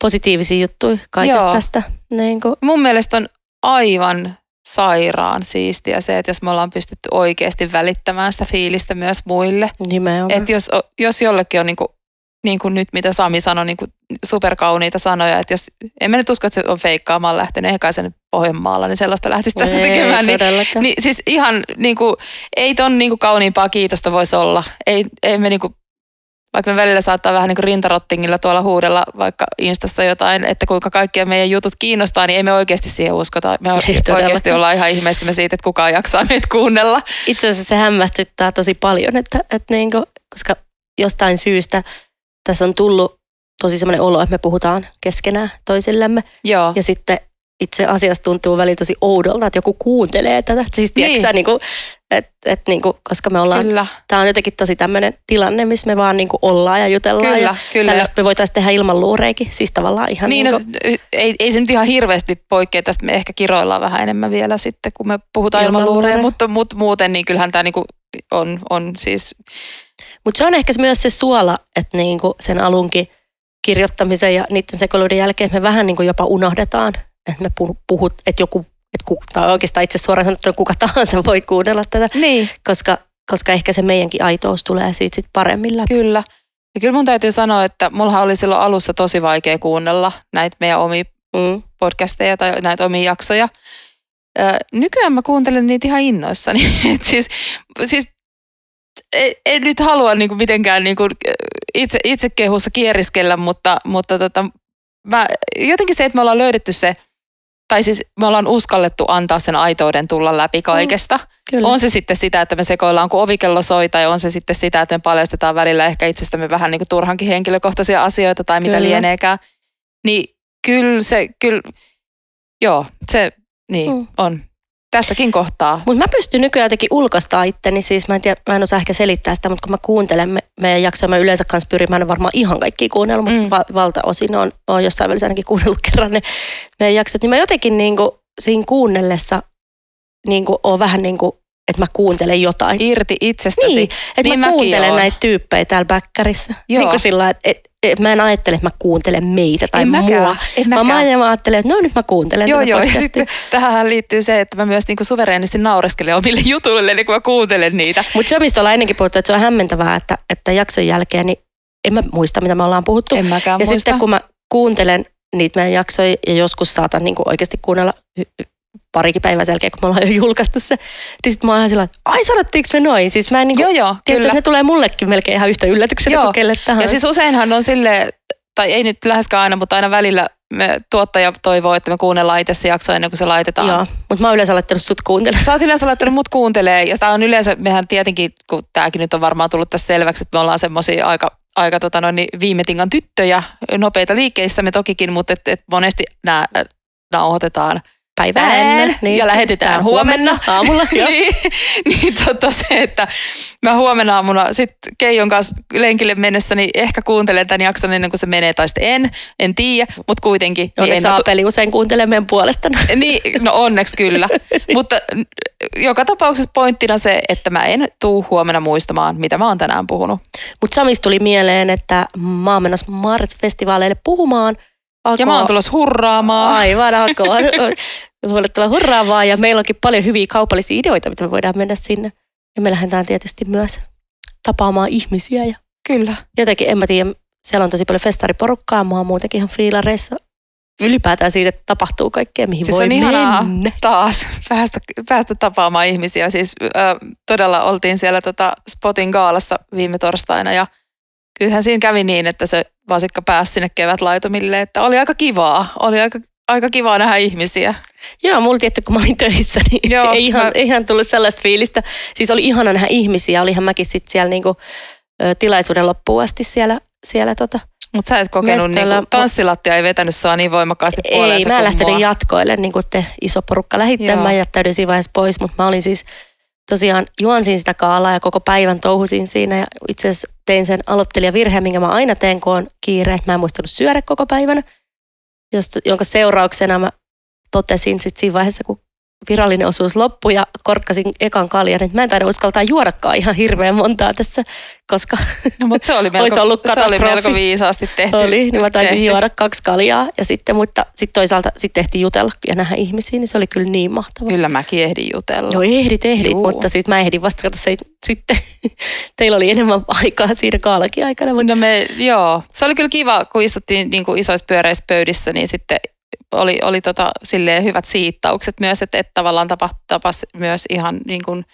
positiivisia juttuja kaikesta Joo. tästä. Niin kuin, mun mielestä on aivan sairaan siistiä se, että jos me ollaan pystytty oikeasti välittämään sitä fiilistä myös muille. Nimenomaan. Että jos, jos jollekin on niin kuin, niin kuin nyt, mitä Sami sanoi, niin kuin superkauniita sanoja, että jos, en mä nyt usko, että se on feikkaamaan lähtenyt, eikä kai se nyt Pohjanmaalla, niin sellaista lähtisi tässä Ei tekemään. Niin, niin siis ihan niin kuin, ei ton niin kuin kauniimpaa kiitosta voisi olla. Ei, ei me niin kuin, vaikka me välillä saattaa vähän niin kuin rintarottingilla tuolla huudella vaikka Instassa jotain, että kuinka kaikkia meidän jutut kiinnostaa, niin ei me oikeasti siihen uskota. Me Ei oikeasti ollaan ihan ihmeissämme siitä, että kukaan jaksaa meitä kuunnella. Itse asiassa se hämmästyttää tosi paljon, että, että niinku, koska jostain syystä tässä on tullut tosi semmoinen olo, että me puhutaan keskenään toisillemme. Joo. Ja sitten itse asiassa tuntuu välillä tosi oudolta, että joku kuuntelee tätä. Siis Niin. niin. niinku, et, et niinku, koska me ollaan, Kyllä, tämä on jotenkin tosi tämmöinen tilanne, missä me vaan niinku ollaan ja jutellaan. kyllä, ja kyllä. Tällaista me voitaisiin tehdä ilman luureikin. Siis tavallaan ihan Niin, niinku, no, ei, ei se nyt ihan hirveästi poikkea tästä. Me ehkä kiroillaan vähän enemmän vielä sitten, kun me puhutaan ilman, Ilman luureja, mutta, mutta muuten niin kyllähän tämä niinku on, on siis, Mutta se on ehkä myös se suola, että niinku sen alunkin kirjoittamisen ja niiden sekoiluiden jälkeen me vähän niinku jopa unohdetaan, että me puhu- puhut, että joku, että ku, tai oikeastaan itse suoraan sanottuna kuka tahansa voi kuunnella tätä, niin, koska, koska ehkä se meidänkin aitous tulee siitä sit paremmin läpi. kyllä. Ja kyllä mun täytyy sanoa, että mullahan oli silloin alussa tosi vaikea kuunnella näitä meidän omia Mm. podcasteja tai näitä omia jaksoja. Ö, nykyään mä kuuntelen niitä ihan innoissani. Et siis, siis en, en nyt halua niinku mitenkään niinku itse, itse kehussa kieriskellä, mutta, mutta tota, mä, jotenkin se, että me ollaan löydetty se, tai siis me ollaan uskallettu antaa sen aitouden tulla läpi kaikesta. Kyllä. On se sitten sitä, että me sekoillaan kun ovikello soi, tai on se sitten sitä, että me paljastetaan välillä ehkä itsestämme vähän niin kuin turhankin henkilökohtaisia asioita tai mitä Kyllä. lieneekään. Niin kyllä se, kyllä, joo, se niin Mm. on. Tässäkin kohtaa. Mutta mä pystyn nykyään jotenkin ulkoistaa itteni, siis mä en, tiedä, mä en osaa ehkä selittää sitä, mutta kun mä kuuntelen me, meidän jaksoja, mä yleensä kanssa pyrin, mä en varmaan ihan kaikki kuunnellut, mutta Mm. mm. va, valtaosin on, on jossain välissä ainakin kuunnellut kerran ne meidän jaksot, niin mä jotenkin niinku, siinä kuunnellessa niinku, oon vähän niin kuin, että mä kuuntelen jotain. Irti itsestäsi. Niin, että niin mä kuuntelen oon. näitä tyyppejä täällä bäkkärissä. Joo. Niin kuin sillä että et, et, mä en ajattele, että mä kuuntelen meitä tai en mua. en Mä, mäkään. mä, mä ajattelen, että no nyt mä kuuntelen Joo, joo. Ja podcastia. sitten tähän liittyy se, että mä myös niinku suvereenisti naureskelen omille jutuille, eli kun mä kuuntelen niitä. Mutta se, mistä ollaan ennenkin puhuttu, että se on hämmentävää, että, että jakson jälkeen, niin en mä muista, mitä me ollaan puhuttu. En mäkään ja muista. sitten kun mä kuuntelen niitä meidän jaksoja ja joskus saatan niin oikeasti kuunnella parikin päivää sen jälkeen, kun me ollaan jo julkaistu se, niin sitten mä oon ihan sillä, että ai sanottiinko me noin? Siis mä en niin kuin, joo, joo, kyllä. että ne tulee mullekin melkein ihan yhtä yllätyksenä Joo. kuin kelle tahansa. Ja siis useinhan on sille tai ei nyt läheskään aina, mutta aina välillä me, tuottaja toivoo, että me kuunnellaan itse se jakso ennen kuin se laitetaan. Joo, mutta mä oon yleensä laittanut sut kuuntelemaan. Sä oot yleensä laittanut mut kuuntelee ja tämä on yleensä, mehän tietenkin, kun tämäkin nyt on varmaan tullut tässä selväksi, että me ollaan semmoisia aika, aika tota noin, niin viime tingan tyttöjä, nopeita liikkeissä me tokikin, mutta et, et monesti nämä nauhoitetaan Päivää tänään ennen. Niin. ja lähetetään huomenna. Aamulla, joo. niin, niin tota se, että mä huomenna aamuna sit Keijon kanssa lenkille mennessä, niin ehkä kuuntelen tämän jakson ennen kuin se menee, tai sitten en, en tiedä, mutta kuitenkin. Niin, Onneksi en, Aapeli usein kuuntelee meidän puolesta. niin, no onneksi kyllä. Mutta n- joka tapauksessa pointtina se, että mä en tuu huomenna muistamaan, mitä mä oon tänään puhunut. Mutta Samis tuli mieleen, että mä oon menossa Mars-festivaaleille puhumaan. Ja mä oon tulossa hurraamaan. Aivan, alkoon. Luulettava hurraa vaan. Ja meillä onkin paljon hyviä kaupallisia ideoita, mitä me voidaan mennä sinne. Ja me lähdetään tietysti myös tapaamaan ihmisiä. Ja Kyllä. jotenkin, en mä tiedä, siellä on tosi paljon festariporukkaa. Mä oon muutenkin ihan fiilareissa ylipäätään siitä, että tapahtuu kaikkea, mihin Siis voi on ihanaa mennä. taas päästä, päästä tapaamaan ihmisiä. Siis ö, todella oltiin siellä tota Spotin gaalassa viime torstaina ja kyllähän siinä kävi niin, että se vasikka pääsi sinne kevätlaitumille, että oli aika kivaa. Oli aika, aika kivaa nähdä ihmisiä. Joo, mulla tietty, kun mä olin töissä, niin Joo, ei, ihan, mä- ei ihan tullut sellaista fiilistä. Siis oli ihana nähdä ihmisiä, olihan mäkin sitten siellä niinku, tilaisuuden loppuun asti siellä, siellä tota. Mutta sä et kokenut, niinku, tanssilattia ei vetänyt sua niin voimakkaasti puoleensa Ei, mä en lähtenyt mua. jatkoille, niin kuin te iso porukka lähitte. Joo. Mä jättäydyin siinä vaiheessa pois, mutta mä olin siis tosiaan juonsin sitä kaalaa ja koko päivän touhusin siinä. Ja itse asiassa tein sen aloittelijavirheen, minkä mä aina teen, kun on kiire, että mä en muistanut syödä koko päivänä. Josta, jonka seurauksena mä totesin sitten siinä vaiheessa, kun virallinen osuus loppui ja korkkasin ekan kaljan, että mä en taida uskaltaa juodakaan ihan hirveän montaa tässä, koska No, mutta se oli melko, Olisi ollut se oli katastrofi. melko viisaasti tehty. oli, niin mä taisin tehty. juoda kaksi kaljaa ja sitten, mutta sitten toisaalta sitten tehtiin jutella ja nähdä ihmisiä, niin se oli kyllä niin mahtavaa. Kyllä mäkin ehdin jutella. Joo, ehdit, ehdit, Juu. mutta siis mä ehdin vasta, se, sitten teillä oli enemmän aikaa siinä kaalakin aikana. Mutta No me, joo, se oli kyllä kiva, kun istuttiin niin kuin isoissa pyöreissä pöydissä, niin sitten oli, oli tota, silleen hyvät siittaukset myös, että, että tavallaan tapa, tapas myös ihan niin kuin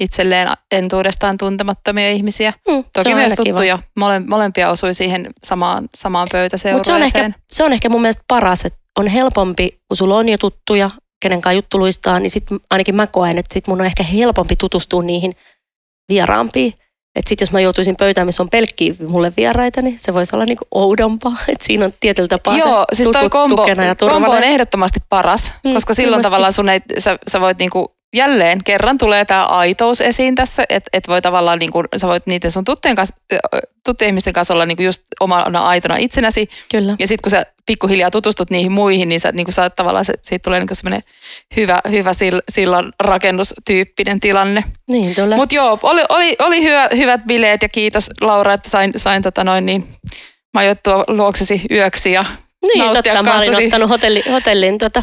itselleen entuudestaan tuntemattomia ihmisiä. mm, Toki myös kiva. tuttuja. Mole, molempia osui siihen samaan, samaan Mutta se on, pöytäseurueeseen. ehkä, se on ehkä mun mielestä paras, että on helpompi, kun sulla on jo tuttuja, kenen kanssa juttu luistaa, niin sit ainakin mä koen, että sit mun on ehkä helpompi tutustua niihin vieraampiin. Että sit jos mä joutuisin pöytään, missä on pelkkiä mulle vieraita, niin se voisi olla niinku oudompaa. Että siinä on tietyllä tapaa Joo, se siis toi kombo, tukena ja kombo on turvana. ehdottomasti paras, Mm, koska silloin tavallaan sun ei, sä, sä voit niinku, jälleen kerran tulee tämä aitous esiin tässä, että et voi tavallaan niinku, sä voit niiden sun tuttujen, kanssa, tuttujen ihmisten kanssa olla niinku just omana aitona itsenäsi. Kyllä. Ja sitten kun sä pikkuhiljaa tutustut niihin muihin, niin sä, niinku, sä tavallaan, se, siitä tulee niinku semmoinen hyvä, hyvä sil, sillan rakennustyyppinen tilanne. Niin, kyllä. Mutta joo, oli, oli, oli hyvä, hyvät bileet ja kiitos Laura, että sain, sain tota noin niin, majoittua luoksesi yöksi ja Niin, nauttia totta. Mä olin kanssasi. ottanut hotelli, hotellin tota,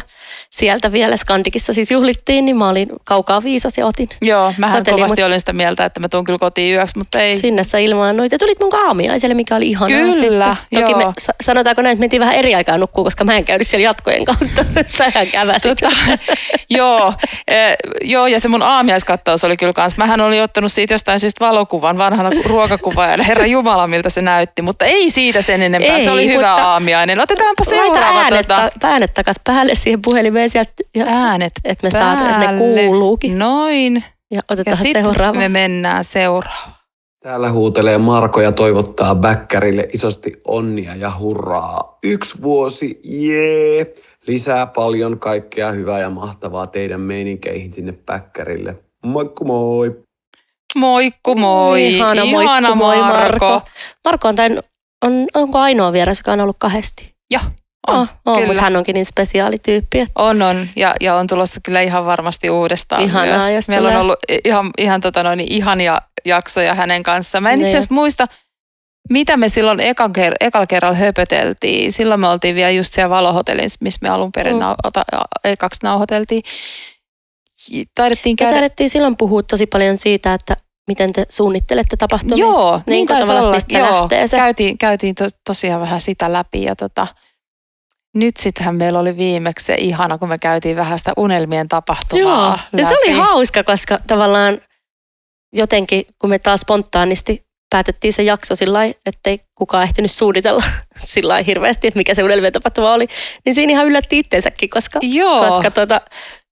sieltä vielä Skandikissa siis juhlittiin, niin mä olin kaukaa viisas ja otin. Joo, mähän Hotelli, kovasti mut- olin sitä mieltä, että mä tuun kyllä kotiin yöksi, mutta ei. Sinne sä ilmaannuit ja tulit mun aamiaiselle, mikä oli ihanaa. Kyllä, sitten. Toki joo. me, sa- sanotaanko näin, että mentiin vähän eri aikaa nukkuu, koska mä en käynyt siellä jatkojen kautta. Sähän käväsit. Tota, joo, eh, joo, ja se mun aamiaiskattaus oli kyllä kans. Mähän olin ottanut siitä jostain syystä valokuvan vanhana ruokakuvaajana. Herra Jumala, miltä se näytti. Mutta ei siitä sen enempää. Ei, se oli hyvä aamiainen. Otetaanpa Laita seuraava. äänet, tota, ta- äänet takas päälle siihen puhelimeen sieltä. Ja, äänet että me saadaan, ne päälle. kuuluukin. Noin. Ja Ja otetaan sitten seuraava. me mennään seuraavaan. Täällä huutelee Marko ja toivottaa Bäkkärille isosti onnia ja hurraa. Yksi vuosi, jee! Lisää paljon kaikkea hyvää ja mahtavaa teidän meininkeihin sinne Bäkkärille. Moikku moi! Moikku moi. Ihana, moikku, Ihana moi Marko. Marko. Marko on, tain, on, onko ainoa vieras, joka on ollut kahdesti? Joo, on, on kyllä. mutta hän onkin niin spesiaalityyppi. Että On, on. Ja, ja on tulossa kyllä ihan varmasti uudestaan Ihanaa, myös. jos Meillä on tulee. ollut ihan, ihan tota noin, ihania jaksoja hänen kanssaan. Mä en Niin. itse asiassa muista, mitä me silloin ekan ker- ekalla kerralla höpöteltiin. Silloin me oltiin vielä just siellä valohotellissa, missä me alun perin Mm. nau- ekaksi nauhoiteltiin. Taidettiin me käydä... taidettiin silloin puhua tosi paljon siitä, että miten te suunnittelette tapahtumia. Joo, Niin niin kuin taisi tavallaan, olla. mistä Joo, lähtee se. käytiin, käytiin to, tosiaan vähän sitä läpi ja tota, nyt sittenhän meillä oli viimeksi se ihana, kun me käytiin vähän sitä unelmien tapahtumaa Joo, ja se oli hauska, koska tavallaan jotenkin, kun me taas spontaanisti päätettiin se jakso sillä ettei kukaan ehtinyt suunnitella sillä hirveästi, että mikä se unelmien tapahtuma oli, niin siinä ihan yllätti itsensäkin, koska, Joo. koska tota,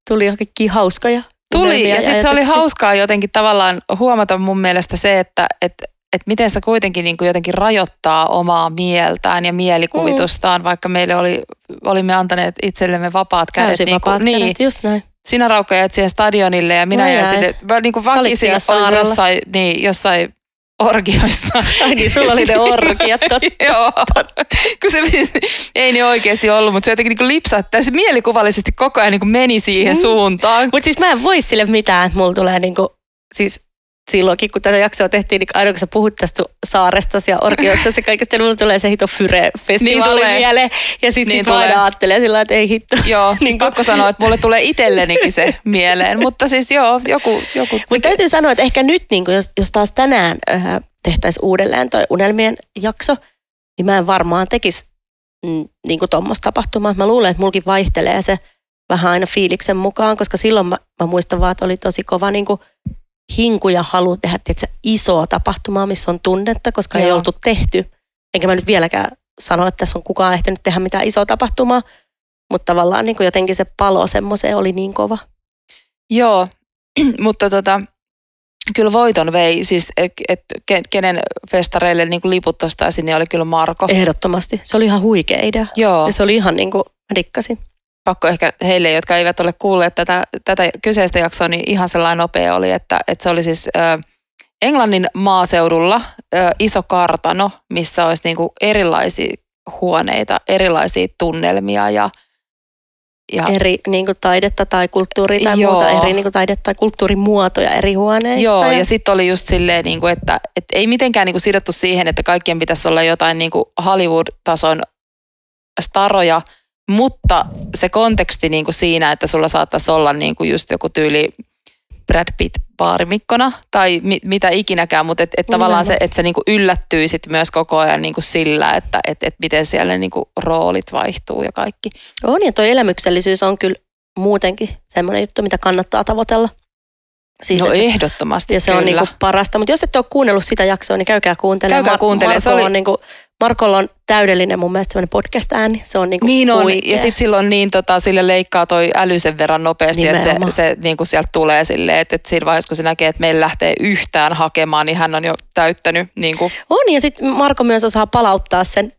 tuli johonkin hauskoja Tuli ja sitten se oli hauskaa jotenkin tavallaan huomata mun mielestä se, että et, et miten sitä kuitenkin niin kuin jotenkin rajoittaa omaa mieltään ja mielikuvitustaan, mm. vaikka meille oli, olimme antaneet itsellemme vapaat kädet. Täysin niin kuin, vapaat niin, kädet, just näin. sinä Raukka jäit siihen stadionille ja minä Mä jäin sinne, mä niin kuin vakisin olin jossain, niin, jossain orgioissa. Ai niin, sulla oli ne totta. Joo, kun se ei ne oikeasti ollut, mutta se jotenkin niin lipsahti, se mielikuvallisesti koko ajan niin meni siihen Mm. suuntaan. Mutta siis mä en voi sille mitään, että mulla tulee niinku, siis silloinkin, kun tätä jaksoa tehtiin, niin aina kun sä puhut tästä saaresta ja orkioista ja kaikesta, niin mulla tulee se hito Fyre-festivaali Niin tulee. mieleen. Ja sitten Niin sit mä aina tulee. ajattelen sillä että ei hitto. Joo, Niin kuin- pakko sanoa, että mulle tulee itsellenikin se mieleen, mutta siis joo, joku, joku Mutta täytyy sanoa, että ehkä nyt, niin jos, jos taas tänään äh, tehtäisiin uudelleen toi unelmien jakso, niin mä en varmaan tekisi mm, niin tuommoista tapahtumaa. Mä luulen, että mulkin vaihtelee se vähän aina fiiliksen mukaan, koska silloin mä, mä muistan vaan, että oli tosi kova niin kuin hinku ja halu tehdä tietysti, isoa tapahtumaa, missä on tunnetta, koska Joo. ei oltu tehty. Enkä mä nyt vieläkään sano, että tässä on kukaan ehtinyt tehdä mitään isoa tapahtumaa, mutta tavallaan niin kuin jotenkin se palo semmoiseen oli niin kova. Joo, mutta tota, kyllä voiton vei, siis et, et, ke- kenen festareille niin kuin liput ostaisin, niin oli kyllä Marko. Ehdottomasti. Se oli ihan huikea idea. Joo, Ja se oli ihan niin kuin, mä dikkasin. Pakko ehkä heille, jotka eivät ole kuulleet tätä, tätä kyseistä jaksoa, niin ihan sellainen nopea oli, että, että se oli siis ö, Englannin maaseudulla ö, iso kartano, missä olisi niin kuin erilaisia huoneita, erilaisia tunnelmia ja ja eri niin kuin, taidetta tai kulttuuria tai Joo. muuta, eri niin kuin, taidetta tai kulttuurimuotoja eri huoneissa. Joo, ja, ja sitten oli just silleen, niin kuin, että, että ei mitenkään niin kuin sidottu siihen, että kaikkien pitäisi olla jotain niin kuin Hollywood-tason staroja, mutta se konteksti niin kuin siinä, että sulla saattaisi olla niin kuin just joku tyyli Brad Pitt baarimikkona tai mi, mitä ikinäkään, mutta et, et tavallaan se, että sä niin kuin yllättyisit myös koko ajan niin kuin sillä, että et, et miten siellä niin kuin roolit vaihtuu ja kaikki. On, ja toi elämyksellisyys on kyllä muutenkin semmoinen juttu, mitä kannattaa tavoitella. Siis no että- ehdottomasti Ja se kyllä. on niinku parasta. Mutta jos ette ole kuunnellut sitä jaksoa, niin käykää kuuntelemaan. Käykää kuuntelemaan. Se Markolla oli- on, niinku, Markolla on täydellinen mun mielestä semmoinen podcast-ääni. Se on niinku Niin on, huikea. ja sitten silloin niin, tota, sille leikkaa toi äly sen verran nopeasti, että se, se niin kuin sieltä tulee silleen, että, että siinä vaiheessa kun se näkee, että meillä lähtee yhtään hakemaan, niin hän on jo täyttänyt niin kuin, On, ja sitten Marko myös osaa palauttaa sen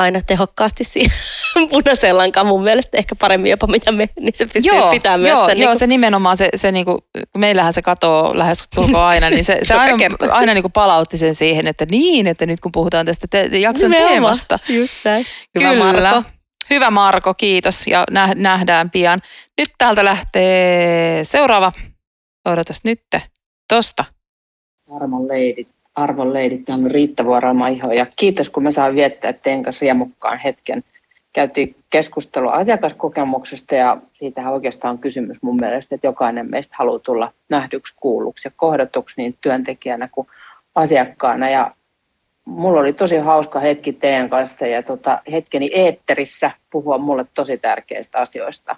aina tehokkaasti siihen punaiseen lankaan mun mielestä ehkä paremmin jopa mitä me, niin se pystyy joo, pitää myös joo, sen. joo, niinku- se nimenomaan, se, se niin kuin, meillähän se katoo lähes tulkoon aina, niin se, se aina, aina niin kuin palautti sen siihen, että niin, että nyt kun puhutaan tästä te, jakson Nimenomaan. teemasta. Just näin. Hyvä Kyllä. Marko. Hyvä Marko, kiitos ja nä- nähdään pian. Nyt täältä lähtee seuraava. Odotas nyt. Tosta. Armon leidit, arvon leidit, on Riitta Iho. Ja kiitos kun mä saan viettää teidän kanssa riemukkaan hetken. Käytiin keskustelua asiakaskokemuksesta ja siitähän oikeastaan on kysymys mun mielestä, että jokainen meistä haluaa tulla nähdyksi, kuulluksi ja kohdatuksi niin työntekijänä kuin asiakkaana. Ja mulla oli tosi hauska hetki teidän kanssa ja tota, hetkeni eetterissä puhua mulle tosi tärkeistä asioista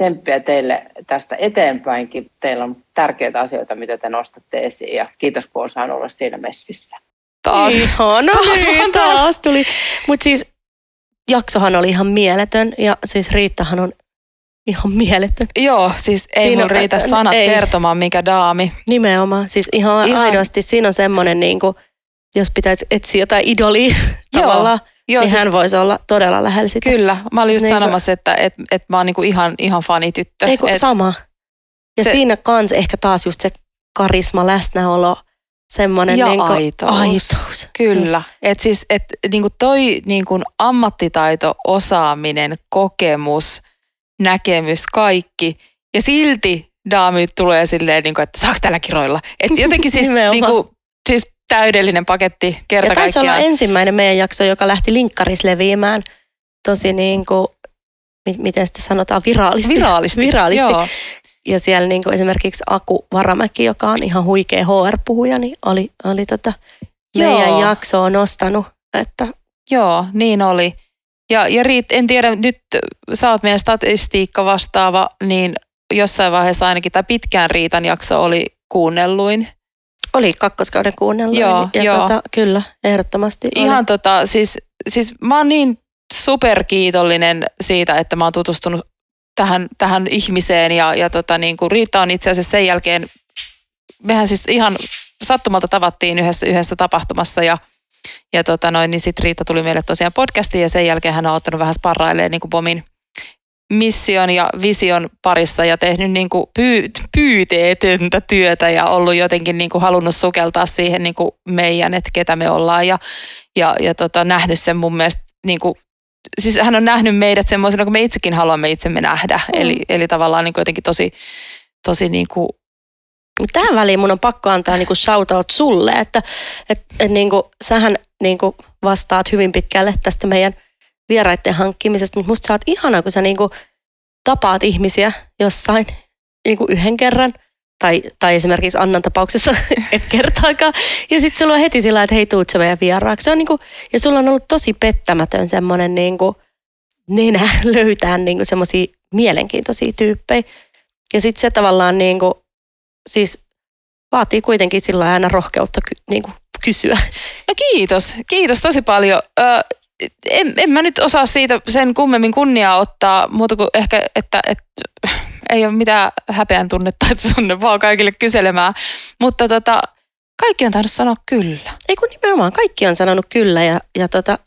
tsemppiä teille tästä eteenpäinkin. Teillä on tärkeitä asioita, mitä te nostatte esiin ja kiitos kun olen saanut olla siinä messissä. Taas. Ihana, niin, taas tuli. Mutta siis jaksohan oli ihan mieletön ja siis Riittahan on ihan mieletön. Joo, siis ei Siinä mun on- riitä sanat ei. kertomaan, mikä daami. Nimenomaan. Siis ihan, Ihan- aidosti siinä on semmoinen, niin kuin, jos pitäisi etsiä jotain idolia Joo, tavallaan, Joo, niin siis, hän voisi olla todella lähellä sitä. kyllä. Mä olin just Niin sanomassa, että et, et mä oon niinku ihan, ihan fanityttö. Ei kun Et- sama. Ja se- siinä kans ehkä taas just se karisma, läsnäolo, semmoinen Ja niin aitous. aitous. Kyllä. Et siis, et niinku toi niinku ammattitaito, osaaminen, kokemus, näkemys, kaikki. Ja silti daamit tulee silleen, niinku, että saako tällä kiroilla. Et jotenkin siis, niinku, siis täydellinen paketti kerta Ja taisi olla kaikkiaan. ensimmäinen meidän jakso, joka lähti linkkaris leviämään tosi niin kuin, mi- miten sitä sanotaan, viraalisti. Viraalisti. Viraalisti. Joo. Ja siellä niin kuin esimerkiksi Aku Varamäki, joka on ihan huikea HR-puhuja, niin oli, oli tota meidän Joo. jaksoa nostanut. Että Joo, niin oli. Ja, ja Riit, en tiedä, nyt sä oot meidän statistiikka vastaava, niin jossain vaiheessa ainakin, tai pitkään Riitan jakso oli kuunnelluin. Oli kakkoskauden kuunnellut. Joo, ja joo. Tota, kyllä, ehdottomasti. oli. Ihan tota, siis, siis mä oon niin superkiitollinen siitä, että mä oon tutustunut tähän, tähän ihmiseen ja, ja tota, niin kuin Riitta on itse asiassa sen jälkeen, mehän siis ihan sattumalta tavattiin yhdessä, yhdessä tapahtumassa ja, ja tota noin, niin sitten Riitta tuli meille tosiaan podcastiin ja sen jälkeen hän on ottanut vähän sparrailemaan niin kuin Bomin mission ja vision parissa ja tehnyt niin kuin pyy, pyyteetöntä työtä ja ollut jotenkin niin kuin halunnut sukeltaa siihen niin kuin meidän, että ketä me ollaan ja, ja, ja tota, nähnyt sen mun mielestä niin kuin, siis hän on nähnyt meidät semmoisena kuin me itsekin haluamme itsemme nähdä. Mm. Eli, eli tavallaan niin kuin jotenkin tosi, tosi niin kuin, Tähän väliin mun on pakko antaa niinku shoutout sulle, että et, et niinku, sähän niinku vastaat hyvin pitkälle tästä meidän vieraiden hankkimisesta, mutta musta sä oot ihana, kun sä niinku tapaat ihmisiä jossain niinku yhden kerran, tai, tai esimerkiksi Annan tapauksessa et kertaakaan, ja sitten sulla on heti sillä, että hei tuut sä meidän vieraaksi. Se on niinku, ja sulla on ollut tosi pettämätön semmoinen niinku nenä löytää niinku semmoisia mielenkiintoisia tyyppejä. Ja sitten se tavallaan niinku, siis vaatii kuitenkin sillä aina rohkeutta ky, niin kuin kysyä. no kiitos, kiitos tosi paljon. Ö, en, en mä nyt osaa siitä sen kummemmin kunniaa ottaa, muuta kuin ehkä, että, että ei ole mitään häpeän tunnetta, että sunne vaan kaikille kyselemään. Mutta tota, kaikki on tainnut sanoa kyllä. Ei kun nimenomaan kaikki on sanonut kyllä ja, ja tota,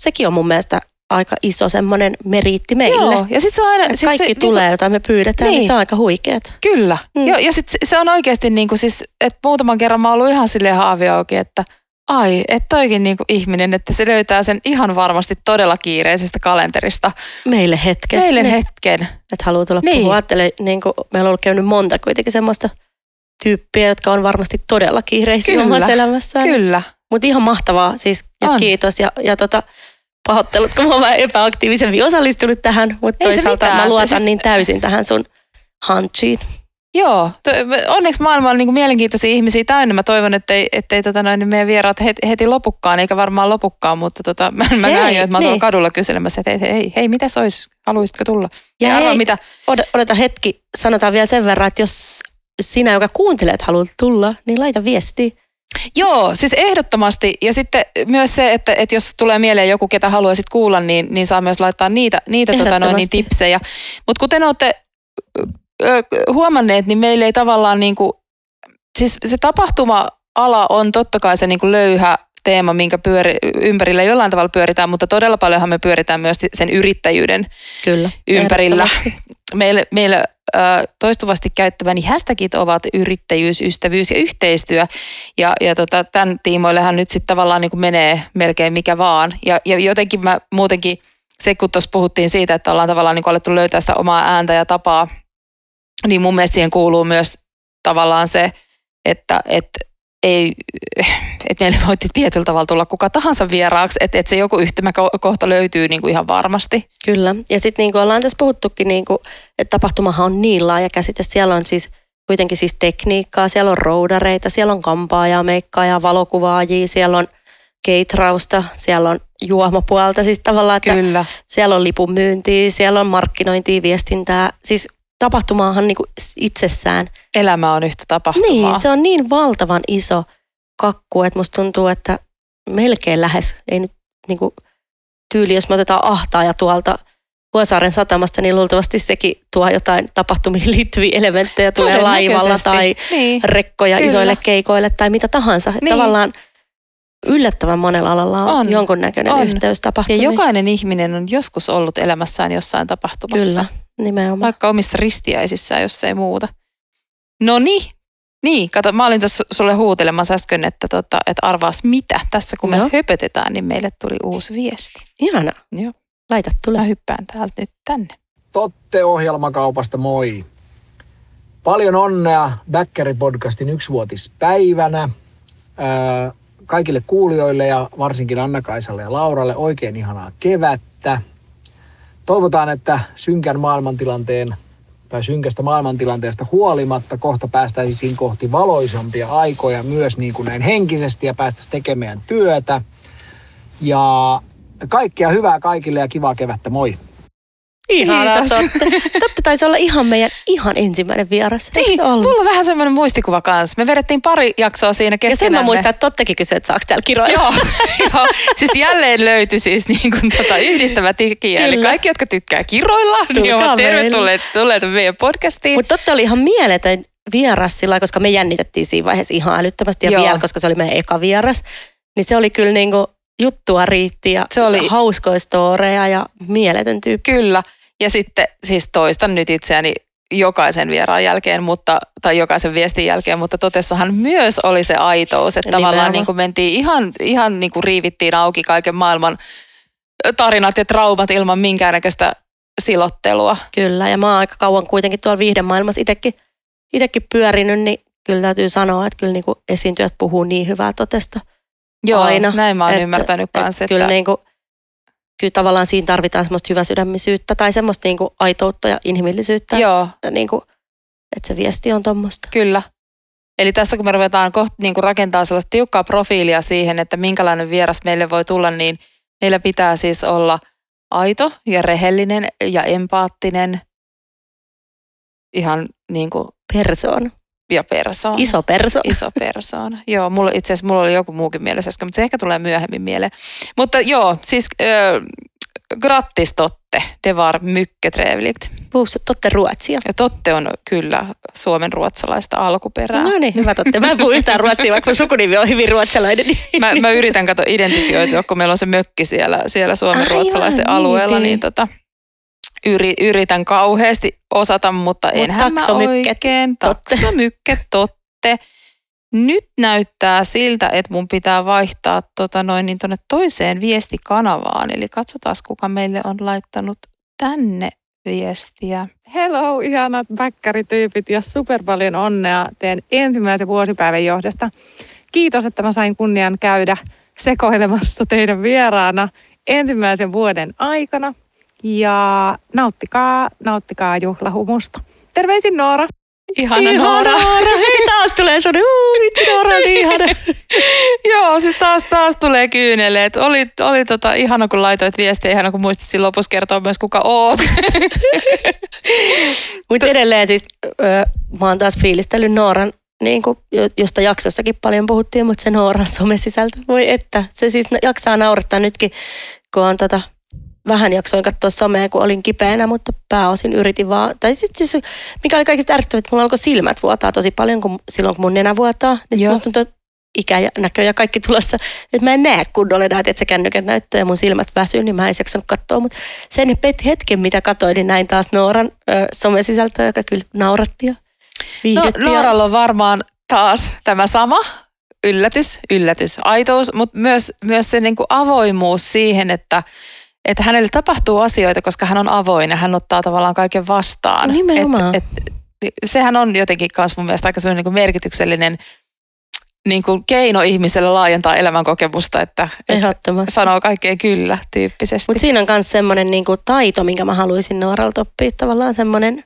sekin on mun mielestä aika iso semmoinen meriitti meille. Joo, ja sitten se on aina... Siis kaikki se, tulee, jota me pyydetään, niin. Niin. se on aika huikeet. Kyllä. Mm. Joo, ja sit se on oikeasti niin kuin siis, että muutaman kerran mä oon ollut ihan silleen haavi auki, että Ai, että toikin niinku ihminen, että se löytää sen ihan varmasti todella kiireisestä kalenterista. Meille hetken. Meille Niin. hetken. Että haluaa tulla Niin. puhua. Ajattele, niin kuin meillä on ollut käynyt monta kuitenkin semmoista tyyppiä, jotka on varmasti todella kiireisiä Kyllä, omassa elämässään. Kyllä. Mutta ihan mahtavaa siis ja On. kiitos ja, ja tota, pahoittelut, kun mä oon vähän epäaktiivisemmin osallistunut tähän, mutta toisaalta mä luotan Siis- niin täysin tähän sun hunchiin. Joo, onneksi maailma on niinku mielenkiintoisia ihmisiä täynnä. Mä toivon, ettei, ettei tota noin, niin meidän vieraat heti, heti lopukkaan, eikä varmaan lopukkaan, mutta tota, mä, mä Hei, näen jo, että mä oon niin. kadulla kyselemässä, että hei, hei, hei mitä sois, haluaisitko tulla? Ja Ja ei arvaa hei, mitä, Od- odota hetki, sanotaan vielä sen verran, että jos sinä, joka kuuntelet, haluat tulla, niin laita viesti. Joo, siis ehdottomasti. Ja sitten myös se, että, että jos tulee mieleen joku, ketä haluaisit kuulla, niin, niin saa myös laittaa niitä, niitä tota noin, niin tipsejä. Mutta kuten olette huomanneet, niin meillä ei tavallaan niin kuin, siis se tapahtuma-ala on totta kai se niin kuin löyhä teema, minkä pyöri, ympärillä jollain tavalla pyöritään, mutta todella paljonhan me pyöritään myös sen yrittäjyyden Kyllä. ympärillä. meille ö, toistuvasti käyttämäni hashtagit ovat yrittäjyys, ystävyys ja yhteistyö. Ja, ja tota, tämän tiimoillehan nyt sitten tavallaan niin kuin menee melkein mikä vaan. Ja, ja jotenkin mä muutenkin, se kun tuossa puhuttiin siitä, että ollaan tavallaan niin kuin alettu löytää sitä omaa ääntä ja tapaa, niin mun mielestä siihen kuuluu myös tavallaan se, että, että ei, että meille voi tietyllä tavalla tulla kuka tahansa vieraaksi, että, että se joku yhtymäkohta löytyy niin kuin ihan varmasti. Kyllä. Ja sitten niin kuin ollaan tässä puhuttukin, niin kuin, että tapahtumahan on niin laaja käsite. Siellä on siis kuitenkin siis tekniikkaa, siellä on roudareita, siellä on kampaajaa, meikkaajaa, valokuvaajia, siellä on keitrausta, siellä on juomapuolta. Siis tavallaan, että Kyllä. siellä on lipun myyntiä, siellä on markkinointia, viestintää. Siis tapahtumaahan niin kuin itsessään. Elämä on yhtä tapahtumaa. Niin, se on niin valtavan iso kakku, että musta tuntuu, että melkein lähes, ei nyt niin kuin tyyli, jos me otetaan ahtaaja tuolta Vuosaaren satamasta, niin luultavasti sekin tuo jotain tapahtumiin liittyviä elementtejä, tulee laivalla tai niin. rekkoja Kyllä. isoille keikoille tai mitä tahansa. Niin. Tavallaan yllättävän monella alalla on, On. on. jonkunnäköinen On. yhteys Ja tapahtumiin. jokainen ihminen on joskus ollut elämässään jossain tapahtumassa. Kyllä, nimenomaan. Vaikka omissa ristiäisissään, jos ei muuta. No niin. Niin, kato, mä olin tässä sulle huutelemassa äsken, että, tota, että arvaas mitä. Tässä kun me No. höpötetään, niin meille tuli uusi viesti. Ihana. Joo. Laita Mä tule. hyppään täältä nyt tänne. Totte ohjelmakaupasta moi. Paljon onnea Bäkkäri-podcastin yksivuotispäivänä. Ää, Kaikille kuulijoille ja varsinkin Anna-Kaisalle ja Lauralle oikein ihanaa kevättä. Toivotaan, että synkän maailmantilanteen tai synkästä maailmantilanteesta huolimatta kohta päästäisiin kohti valoisampia aikoja myös niin kuin näin henkisesti ja päästäisiin tekemään työtä. Ja kaikkea hyvää kaikille ja kivaa kevättä, moi! Ihanaa, Kiitos. Totte. Totte taisi olla ihan meidän ihan ensimmäinen vieras. Niin, mulla on vähän semmoinen muistikuva kanssa. Me vedettiin pari jaksoa siinä Ja sen mä muistan, että Tottekin kysyi, että saako täällä kiroilla. Joo, joo, siis jälleen löytyi siis niin kuin tota yhdistävä tekijä. Eli Kyllä. kaikki, jotka tykkää kiroilla, niin Tulkaa ovat meille. tervetulleet tulleet meidän podcastiin. Mutta Totte oli ihan mieletön vieras sillä koska me jännitettiin siinä vaiheessa ihan älyttömästi. Ja Joo. vielä, koska se oli meidän eka vieras. Niin se oli kyllä niinku juttua riitti ja Se oli- hauskoja storeja ja mieletön tyyppi. Kyllä. Ja sitten siis toistan nyt itseäni jokaisen vieraan jälkeen, mutta, tai jokaisen viestin jälkeen, mutta totessahan myös oli se aitous, että Nimenomaan. tavallaan niin kuin mentiin ihan, ihan niin kuin riivittiin auki kaiken maailman tarinat ja traumat ilman minkäännäköistä silottelua. Kyllä, ja mä oon aika kauan kuitenkin tuolla viihdemaailmassa itsekin, itekin pyörinyt, niin kyllä täytyy sanoa, että kyllä niinku esiintyjät puhuu niin hyvää totesta. Joo, Aina, näin mä oon että- ymmärtänyt kanssa. Kyllä, Että, niinku, kyllä tavallaan siinä tarvitaan semmoista hyväsydämisyyttä tai semmoista niinku aitoutta ja inhimillisyyttä. joo, Niinku, että se viesti on tuommoista. Kyllä. Eli tässä kun me ruvetaan kohta niin kuin rakentaa sellaista tiukkaa profiilia siihen, että minkälainen vieras meille voi tulla, niin meillä pitää siis olla aito ja rehellinen ja empaattinen ihan niin kuin Persoona. Ja persoona. Iso persoona. Iso persoona. Joo, mulla, itse asiassa mulla oli joku muukin mielessä äsken, mutta se ehkä tulee myöhemmin mieleen. Mutta joo, siis äh, grattis Totte, det var mycket trevligt. Puhuuko totte ruotsia? Ja Totte on kyllä suomen ruotsalaista alkuperää. No niin, hyvä totte. Mä en puhu yhtään ruotsia, vaikka sukunimi on hyvin ruotsalainen. Mä, mä yritän kato identifioitua, kun meillä on se mökki siellä, siellä Suomen Aivan, ruotsalaisten niin, alueella, niin. niin tota, yri, yritän kauheasti osata, mutta Mut enhän mä oikein. totte. Taksomykket, totte. nyt näyttää siltä, että mun pitää vaihtaa tota noin, niin tonne toiseen viestikanavaan. Eli katsotaan, kuka meille on laittanut tänne viestiä. Hello, ihanat bäkkärityypit ja super paljon onnea teidän ensimmäisen vuosipäivän johdosta. Kiitos, että mä sain kunnian käydä sekoilemassa teidän vieraana ensimmäisen vuoden aikana. Ja nauttikaa, nauttikaa juhlahumusta. Terveisin Noora. Ihana, Ihana Noora. Noora. Hei, taas tulee uu, vitsi Noora on niin ihana. Joo, siis taas, taas tulee kyyneleet. Oli, oli tota, ihana, kun laitoit viestiä, ihana, kun muistit siinä lopussa kertoa myös, kuka oot. Mutta edelleen siis, ö, mä oon taas fiilistellyt Nooran, niin kuin, jo- josta jaksossakin paljon puhuttiin, mutta se Nooran somesisältö, voi että. Se siis jaksaa naurattaa nytkin, kun on tota, vähän jaksoin katsoa somea, kun olin kipeänä, mutta pääosin yritin vaan. Tai sitten siis, mikä oli kaikista ärsyttävää, että mulla alkoi silmät vuotaa tosi paljon kun, silloin, kun mun nenä vuotaa. Niin musta tuntuu, että ikä ja näkö ja kaikki tulossa, että mä en näe kunnolla näet, että se kännykän näyttää ja mun silmät väsyy, niin mä en jaksanut katsoa. Mutta sen hetken, mitä katsoin, niin näin taas Nooran ö, somesisältöä, joka kyllä nauratti ja No, viihdytti. ja- Nooralla on varmaan taas tämä sama yllätys, yllätys, aitous, mutta myös, myös se niin kuin avoimuus siihen, että, että hänelle tapahtuu asioita, koska hän on avoin ja hän ottaa tavallaan kaiken vastaan. Nimenomaan. Et, et, sehän on jotenkin myös mun mielestä aika sellainen niin kuin merkityksellinen niin kuin keino ihmiselle laajentaa elämänkokemusta, että, että Ehdottomasti. sanoo kaikkeen kyllä tyyppisesti. Mutta siinä on myös semmoinen niinku taito, minkä mä haluaisin Nooralta oppia. Tavallaan semmoinen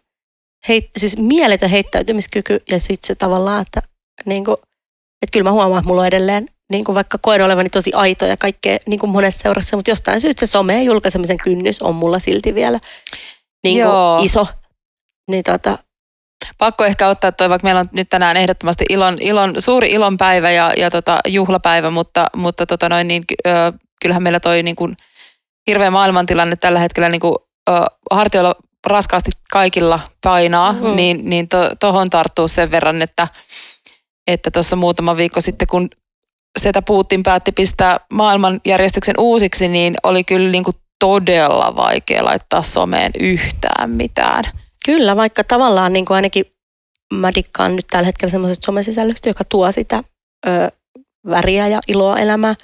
heit, siis mieletön heittäytymiskyky ja sitten se tavallaan, että niinku, et kyllä mä huomaan, että mulla on edelleen, niinku vaikka koen olevani tosi aito ja kaikkea niinku monessa seurassa, mutta jostain syystä se someen julkaisemisen kynnys on mulla silti vielä niinku Joo. iso. Niin tota, pakko ehkä ottaa toi, vaikka meillä on nyt tänään ehdottomasti ilon, ilon, suuri ilonpäivä ja, ja tota, juhlapäivä, mutta, mutta tota noin, niin, ö, kyllähän meillä toi niin kuin, hirveä maailmantilanne tällä hetkellä niin kuin, ö, hartioilla raskaasti kaikilla painaa, Mhm. mm-hmm. niin, niin to, tohon tarttuu sen verran, että että tuossa muutama viikko sitten, kun Setä Putin päätti pistää maailmanjärjestyksen uusiksi, niin oli kyllä niin kuin todella vaikea laittaa someen yhtään mitään. kyllä, vaikka tavallaan niinku ainakin mä dikkaan nyt tällä hetkellä semmoisesta somesisällöstä, joka tuo sitä ö, väriä ja iloa elämään.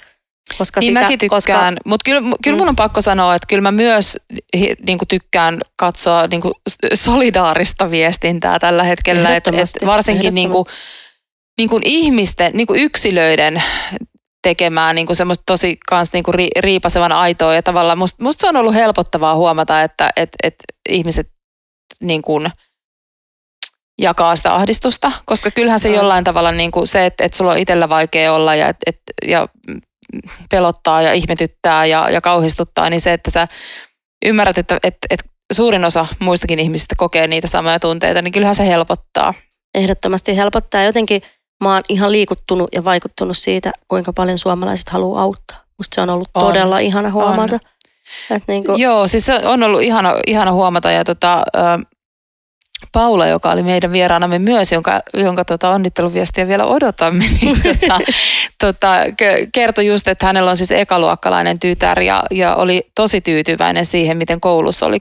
Koska Niin sitä, mäkin tykkään, Koska, mutta kyllä, kyllä Mm. mun on pakko sanoa, että kyllä mä myös niin kuin tykkään katsoa niin kuin solidaarista viestintää tällä hetkellä. Et, et Ehdottomasti, varsinkin niin kuin, niin kuin ihmisten, niin kuin yksilöiden tekemään niin kuin semmoista tosi kans niin kuin ri, riipasevan aitoa. Ja tavallaan musta, musta se on ollut helpottavaa huomata, että et, et ihmiset niin kuin jakaa sitä ahdistusta, koska kyllähän se On. jollain tavalla niin kuin se, että, että sulla on itsellä vaikea olla ja, et, et, ja pelottaa ja ihmetyttää ja, ja kauhistuttaa, niin se, että sä ymmärrät, että, että, että suurin osa muistakin ihmisistä kokee niitä samoja tunteita, niin kyllähän se helpottaa. ehdottomasti helpottaa. Jotenkin mä oon ihan liikuttunut ja vaikuttunut siitä, kuinka paljon suomalaiset haluaa auttaa. Musta se on ollut On. todella ihana huomata. Että niin kuin, Joo, siis se on ollut ihana, ihana huomata ja tota, ö, Paula, joka oli meidän vieraanamme myös, jonka, jonka tota, onnitteluviestiä vielä odotamme, niin tota, tota, ke- kertoi just, että hänellä on siis ekaluokkalainen tytär ja, ja oli tosi tyytyväinen siihen, miten koulussa oli,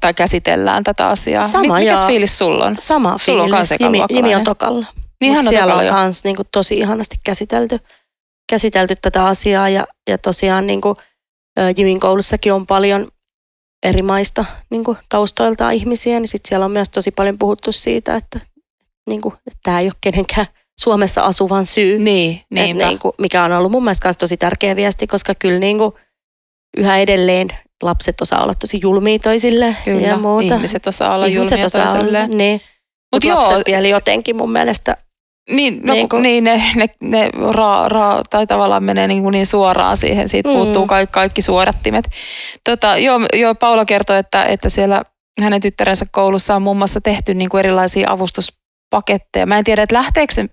tai käsitellään tätä asiaa. Sama, Mi- Mikäs joo. fiilis sulla on? sama Sulla on fiilis. Jimi. Jimi on tokalla. Niin Mut siellä on jo. kans niin kuin tosi ihanasti käsitelty, käsitelty tätä asiaa ja, ja tosiaan niin kuin, ö, Jimin koulussakin on paljon eri maista niin kuin taustoiltaan ihmisiä, niin sit siellä on myös tosi paljon puhuttu siitä, että, niin kuin, että tämä ei ole kenenkään Suomessa asuvan syy. Niin, Et niin kuin, mikä on ollut mun mielestä myös tosi tärkeä viesti, koska kyllä niin kuin yhä edelleen lapset osaa olla tosi julmia toisille Kyllä, ja muuta. ihmiset osaa olla Ihmiset julmia osaa olla, toisilleen. niin. Mut Mutta joo, lapset vielä jotenkin mun mielestä. Niin, no, Niin kuin- niin ne, ne, ne raa, raa, tai tavallaan menee niin, kuin niin suoraan siihen, siitä Mm. puuttuu kaikki, kaikki suodattimet. Tota, joo, joo, Paula kertoi, että, että siellä hänen tyttärensä koulussa on muun muassa tehty niin kuin erilaisia avustuspaketteja. Mä en tiedä, että lähteekö se,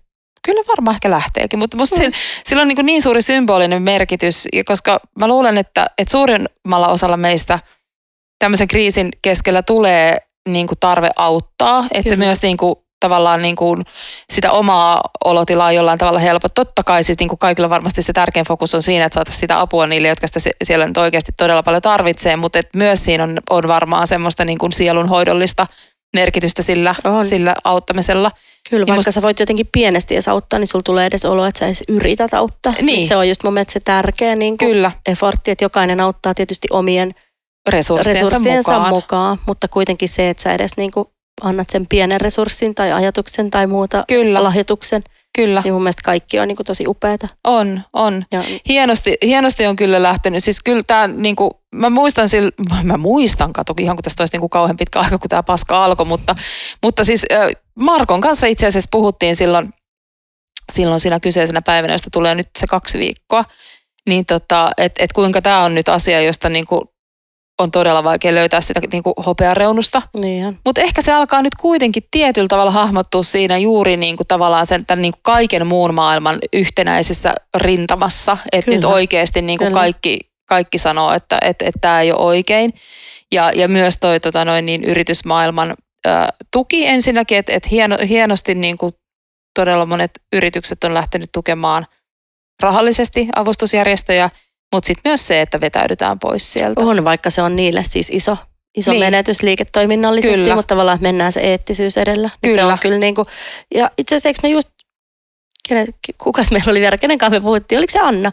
kyllä varmaan ehkä lähteekin, mutta musta Mm. sillä, sillä on niin, kuin niin suuri symbolinen merkitys, koska mä luulen, että, että suurimmalla osalla meistä tämmöisen kriisin keskellä tulee niin kuin tarve auttaa, että se Kyllä. myös niin kuin, tavallaan niin kuin sitä omaa olotilaa jollain tavalla helpot. Totta kai siis niin kuin kaikilla varmasti se tärkein fokus on siinä, että saataisiin sitä apua niille, jotka sitä siellä nyt oikeasti todella paljon tarvitsee, mutta et myös siinä on, on varmaan semmoista niin kuin sielunhoidollista merkitystä sillä, On. sillä auttamisella. Kyllä, Niin vaikka musta- sä voit jotenkin pienesti edes auttaa, niin sulla tulee edes olo, että sä edes yrität auttaa. Niin. Se on just mun mielestä se tärkeä niin kuin Kyllä, effortti, että jokainen auttaa tietysti omien resurssiensa, resurssiensa mukaan. mukaan. mutta kuitenkin se, että sä edes niin kuin annat sen pienen resurssin tai ajatuksen tai muuta Kyllä, lahjoituksen, kyllä. niin mun mielestä kaikki on niin kuin tosi upeata. On, on. Ja Hienosti, hienosti on kyllä lähtenyt. Siis kyllä tämä, niinku, mä muistan sillä, mä muistan, kato, ihan kun tästä olisi niinku kauhean pitkä aika, kun tämä paska alkoi, mutta, mutta siis Markon kanssa itse asiassa puhuttiin silloin, silloin siinä kyseisenä päivänä, josta tulee nyt se kaksi viikkoa, niin tota, että et kuinka tämä on nyt asia, josta niinku on todella vaikea löytää sitä niinku hopeareunusta. niin. Mutta ehkä se alkaa nyt kuitenkin tietyllä tavalla hahmottua siinä juuri niin kuin tavallaan sen tämän niin kuin kaiken muun maailman yhtenäisessä rintamassa. Että nyt oikeasti niin kuin Kyllä. kaikki, kaikki sanoo, että että että tämä ei ole oikein. Ja, ja myös toi tota noin, niin yritysmaailman ö, tuki ensinnäkin, että että hieno, hienosti niin kuin todella monet yritykset on lähtenyt tukemaan rahallisesti avustusjärjestöjä, mutta sitten myös se, että vetäydytään pois sieltä. On, vaikka se on niille siis iso, iso Niin. menetys liiketoiminnallisesti, Kyllä. mutta tavallaan mennään se eettisyys edellä. Niin Se Kyllä. on kyllä niin kuin, ja itse asiassa me just, kenen, kukas meillä oli vielä, kenen kanssa me puhuttiin, oliko se Anna?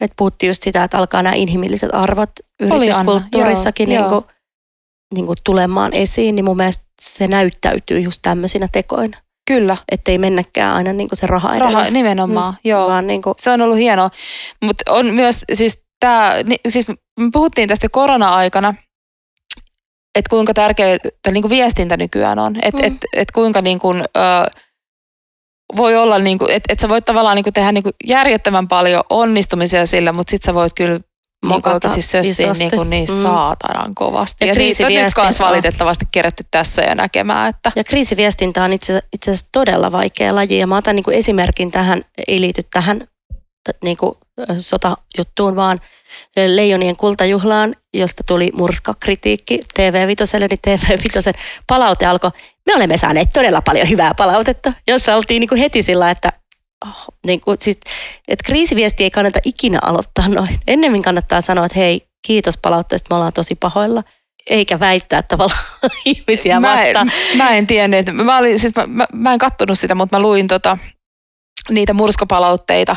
Me puhuttiin just sitä, että alkaa nämä inhimilliset arvot Anna, yrityskulttuurissakin joo, niin kuin, niin kuin tulemaan esiin, niin mun mielestä se näyttäytyy just tämmöisinä tekoina. Kyllä, Että ei mennäkään aina niin kuin se raha edellä. raha, nimenomaan, mm, joo. Vaan niin kuin, Se on ollut hienoa, mutta on myös siis tämä, siis me puhuttiin tästä korona-aikana, että kuinka tärkeää niin viestintä nykyään on, että Mm. et, et kuinka niin kuin, ö, voi olla, niin kuin, että et sä voit tavallaan niin kuin tehdä niin kuin järjettömän paljon onnistumisia sillä, mutta sit sä voit kyllä kuin Mokata sössiä isosti. niin, kuin niin Mm. saatanan kovasti. Ja Ja, niitä on nyt kanssa valitettavasti kerätty tässä ja näkemään, että Ja kriisiviestintä on itse, itse asiassa todella vaikea laji. Ja mä otan niin kuin esimerkin tähän, ei liity tähän niin kuin sotajuttuun, vaan Leijonien kultajuhlaan, josta tuli murska kritiikki TV5, niin TV5 palaute alkoi. Me olemme saaneet todella paljon hyvää palautetta, jossa oltiin niin kuin heti sillä, että oh, niin kuin, siis, että kriisiviesti ei kannata ikinä aloittaa noin. Ennemmin kannattaa sanoa, että hei, kiitos palautteesta, me ollaan tosi pahoilla. Eikä väittää tavallaan ihmisiä mä, vastaan. en, mä en tiennyt, mä, olin, siis mä, mä, mä en kattonut sitä, mutta mä luin tota, niitä murskapalautteita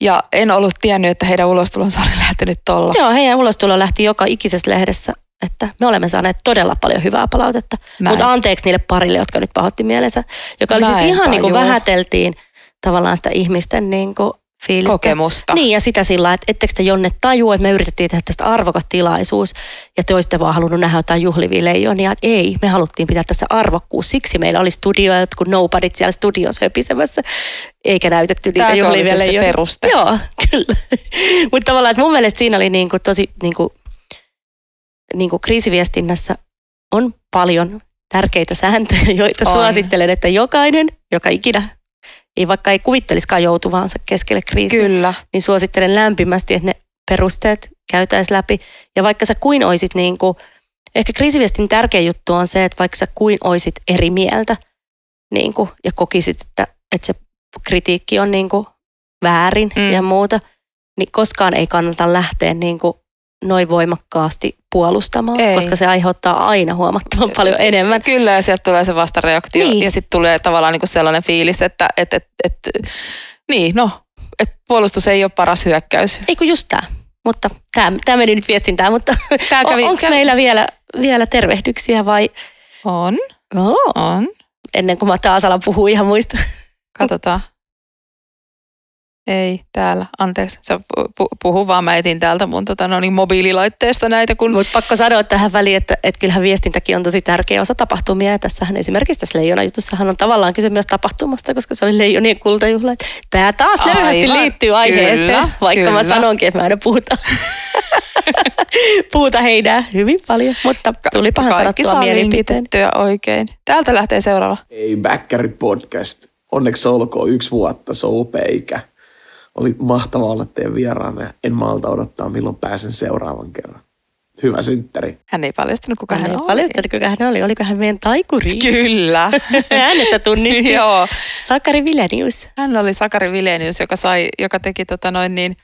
ja en ollut tiennyt, että heidän ulostulonsa oli lähtenyt tolla. Joo, heidän ulostulo lähti joka ikisessä lehdessä, että me olemme saaneet todella paljon hyvää palautetta. Mutta anteeksi niille parille, jotka nyt pahoitti mielensä, joka oli Mä siis ihan niin kuin vähäteltiin tavallaan sitä ihmisten niin kuin fiilistä. kokemusta. Niin, ja sitä sillä, että ettekö te Jonne tajua, että me yritettiin tehdä tästä arvokas tilaisuus, ja te olisitte vaan halunnut nähdä jotain juhlivia leijonia. Että ei, me haluttiin pitää tässä arvokkuus. Siksi meillä oli studio ja jotkut nobodyt siellä studiossa höpisemässä, eikä näytetty niitä juhlivia se se leijonia. peruste? Joo, kyllä. Mutta tavallaan, että mun mielestä siinä oli niinku tosi niinku, niinku kriisiviestinnässä on paljon tärkeitä sääntöjä, joita On. suosittelen, että jokainen, joka ikinä ei vaikka ei kuvittelisikaan joutuvaansa keskelle kriisiä, Kyllä. niin suosittelen lämpimästi, että ne perusteet käytäisiin läpi. Ja vaikka sä kuin oisit niin kuin, ehkä kriisiviestin tärkein juttu on se, että vaikka sä kuin oisit eri mieltä niin kuin, ja kokisit, että, että se kritiikki on niin kuin väärin mm. ja muuta, niin koskaan ei kannata lähteä niin kuin noin voimakkaasti puolustamaan, Ei. koska se aiheuttaa aina huomattavan paljon enemmän. Kyllä, ja sieltä tulee se vastareaktio. Niin. Ja sitten tulee tavallaan niin kuin sellainen fiilis, että et, et, et, niin, no, et puolustus ei ole paras hyökkäys. Ei kun just tämä. Mutta tämä meni nyt viestintään, mutta Tää kävi, onko kävi- meillä vielä, vielä tervehdyksiä vai On, oh, on. ennen kuin mä taas alan puhua ihan muista? Katsotaan. Ei, täällä. Anteeksi. Sä pu- pu- puhu vaan. Mä etin täältä mun tota, no niin, mobiililaitteesta näitä, kun Mutta pakko sanoa tähän väliin, että, että kyllähän viestintäkin on tosi tärkeä osa tapahtumia. Ja tässähän esimerkiksi tässä Leijona jutussahan on tavallaan kyse myös tapahtumasta, koska se oli Leijonien kultajuhla. Tämä taas löyhästi Aivan. liittyy aiheeseen, Kyllä, vaikka mä kyllä. sanonkin, että mä aina puhuta, puhuta heidän hyvin paljon. Mutta tulipahan kaikki sanottua mielipiteen. oikein. Täältä lähtee seuraava. Ei Bäkkäri podcast. Onneksi olkoon yksi vuotta, se on upea ikä. Oli mahtavaa olla teidän vieraana ja en malta odottaa, milloin pääsen seuraavan kerran. Hyvä synttäri. Hän ei paljastanut, kuka hän, Hän ei oli. paljastanut, kuka hän oli. Oliko hän meidän taikuri? Kyllä. Äänestä tunnisti. Joo. Sakari Vilenius. Hän oli Sakari Vilenius, joka, sai, joka teki tota noin niin,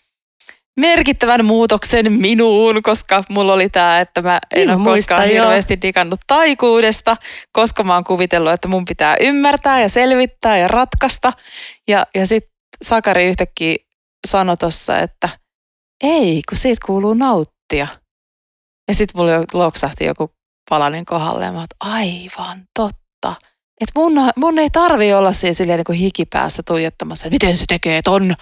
merkittävän muutoksen minuun, koska mulla oli tämä, että mä en Niin, ole koskaan joo. hirveästi digannut taikuudesta, koska mä oon kuvitellut, että mun pitää ymmärtää ja selvittää ja ratkaista. Ja, ja sitten Sakari yhtäkkiä sanoi tossa, että ei, kun siitä kuuluu nauttia. Ja sitten mulla jo loksahti joku palanen kohdalle ja mä että aivan totta. Että mun, mun ei tarvi olla siinä silleen niin kuin hikipäässä tuijottamassa, että miten se tekee ton.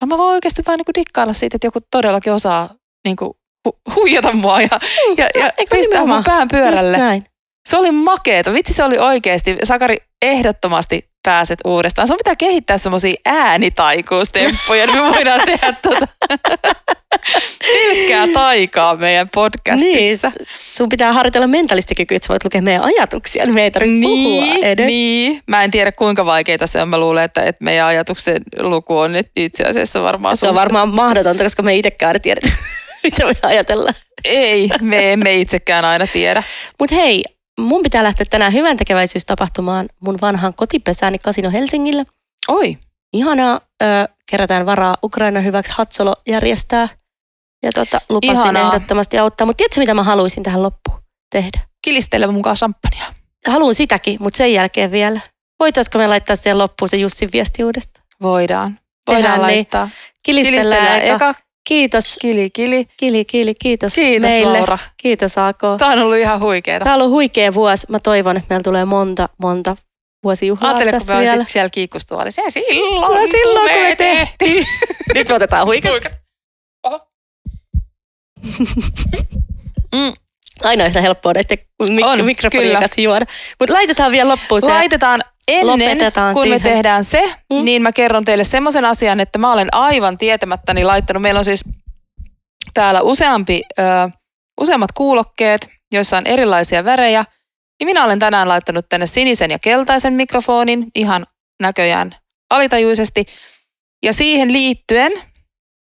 Vaan mä voin oikeasti vaan niin kuin dikkailla siitä, että joku todellakin osaa niin kuin hu- huijata mua ja, ja, ja eikö pistää mun pään pyörälle. Se oli makeeta. Vitsi se oli oikeasti. Sakari, ehdottomasti pääset uudestaan. Sun pitää kehittää semmoisia äänitaikuustemppuja, niin me voidaan tehdä tota pelkkää taikaa meidän Niin, podcastissa. s- sun pitää harjoitella mentalistikykyä, että sä voit lukea meidän ajatuksia, niin me ei tarvitse puhua Niin, edes. niin. Mä en tiedä kuinka vaikeita se on. Mä luulen, että, että meidän ajatuksen luku on nyt itse asiassa varmaan Se on varmaan mahdotonta, koska me ei itsekään tiedä, mitä me ajatellaan. Ei, me emme itsekään aina tiedä. Mutta hei, mun pitää lähteä tänään hyvän tekeväisyystapahtumaan mun vanhaan kotipesääni Kasino Helsingillä. Oi, Ihanaa, ö, kerätään varaa Ukraina hyväksi Hatsolo järjestää. Ja tota, lupasin Ihanaa. ehdottomasti auttaa. Mutta tiedätkö, mitä mä haluaisin tähän loppuun tehdä? kilistele mukaan champagnea. Haluan sitäkin, mutta sen jälkeen vielä. Voitaisiko me laittaa siihen loppuun se Jussin viesti uudestaan? Voidaan. Voidaan Tehdään niin. laittaa. Kilistellään, Kilistellään eka. eka. Kiitos. Kili, kili. Kili, kili, kiitos, Kiitos meille. Laura. Kiitos AK. Tämä on ollut ihan huikeeta. Tämä on ollut huikea vuosi. Mä toivon, että meillä tulee monta, monta vuosijuhlaa Ajattele, kun tässä me vielä. siellä kiikkustuolissa. Ja silloin, Ja silloin, kun me tehtiin. tehtiin. Nyt me otetaan huikat. Mm. Aina yhtä helppoa näiden mik- kanssa juoda. Mutta laitetaan vielä loppuun se. Laitetaan ennen Lopetetaan kuin siihen. me tehdään se, Mm. niin mä kerron teille semmoisen asian, että mä olen aivan tietämättäni laittanut. Meillä on siis täällä useampi, ö, useammat kuulokkeet, joissa on erilaisia värejä. Ja minä olen tänään laittanut tänne sinisen ja keltaisen mikrofonin ihan näköjään alitajuisesti. Ja siihen liittyen,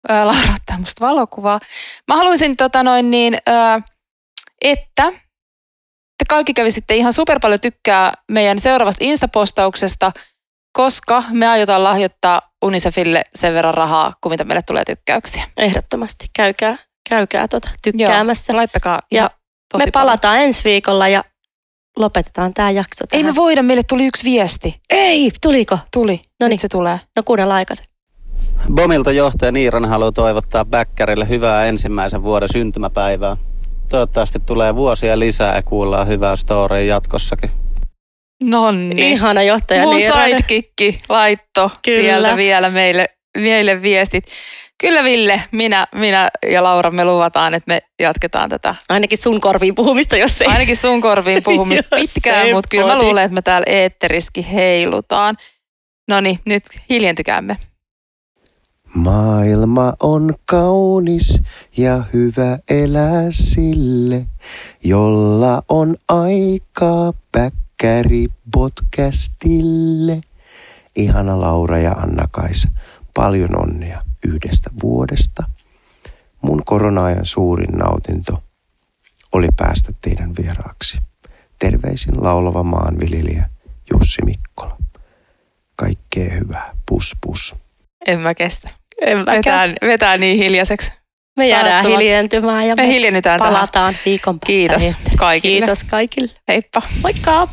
ö, Laura ottaa musta valokuvaa, mä haluaisin tota noin niin, ö, että te kaikki kävisitte ihan super paljon tykkää meidän seuraavasta Insta-postauksesta, koska me aiotaan lahjoittaa Unicefille sen verran rahaa, kuin mitä meille tulee tykkäyksiä. Ehdottomasti. Käykää, käykää tota, tykkäämässä. Joo, laittakaa Ja ihan tosi me palataan ensi viikolla ja lopetetaan tämä jakso Ei tähän. me voida, meille tuli yksi viesti. Ei, tuliko? Tuli, Noniin. nyt se tulee. No kuunnellaan aikaisin. Bomilta johtaja Niiran haluaa toivottaa Bäkkärille hyvää ensimmäisen vuoden syntymäpäivää. Toivottavasti tulee vuosia lisää ja kuullaan hyvää storya jatkossakin. Nonni. Ihana johtaja Mun sidekikki laitto Kyllä. sieltä vielä meille, meille viestit. Kyllä Ville, minä, minä ja Laura me luvataan, että me jatketaan tätä. Ainakin sun korviin puhumista, jos ei. Ainakin sun korviin puhumista pitkään, mutta kyllä mä luulen, että me täällä eetteriski heilutaan. No niin, nyt hiljentykäämme. Maailma on kaunis ja hyvä elää sille, jolla on aikaa päkkäri podcastille. Ihana Laura ja Anna-Kaisa, paljon onnea yhdestä vuodesta. Mun korona-ajan suurin nautinto oli päästä teidän vieraaksi. Terveisin laulava maanviljelijä Jussi Mikkola. Kaikkea hyvää. Pus pus. En mä kestä. En. Vetää, vetää niin hiljaiseksi. Me jäädään hiljentymään ja Me hiljennytään tähän. palataan viikon päästä. Kiitos kaikille. Kiitos kaikille. Heippa. Moikka!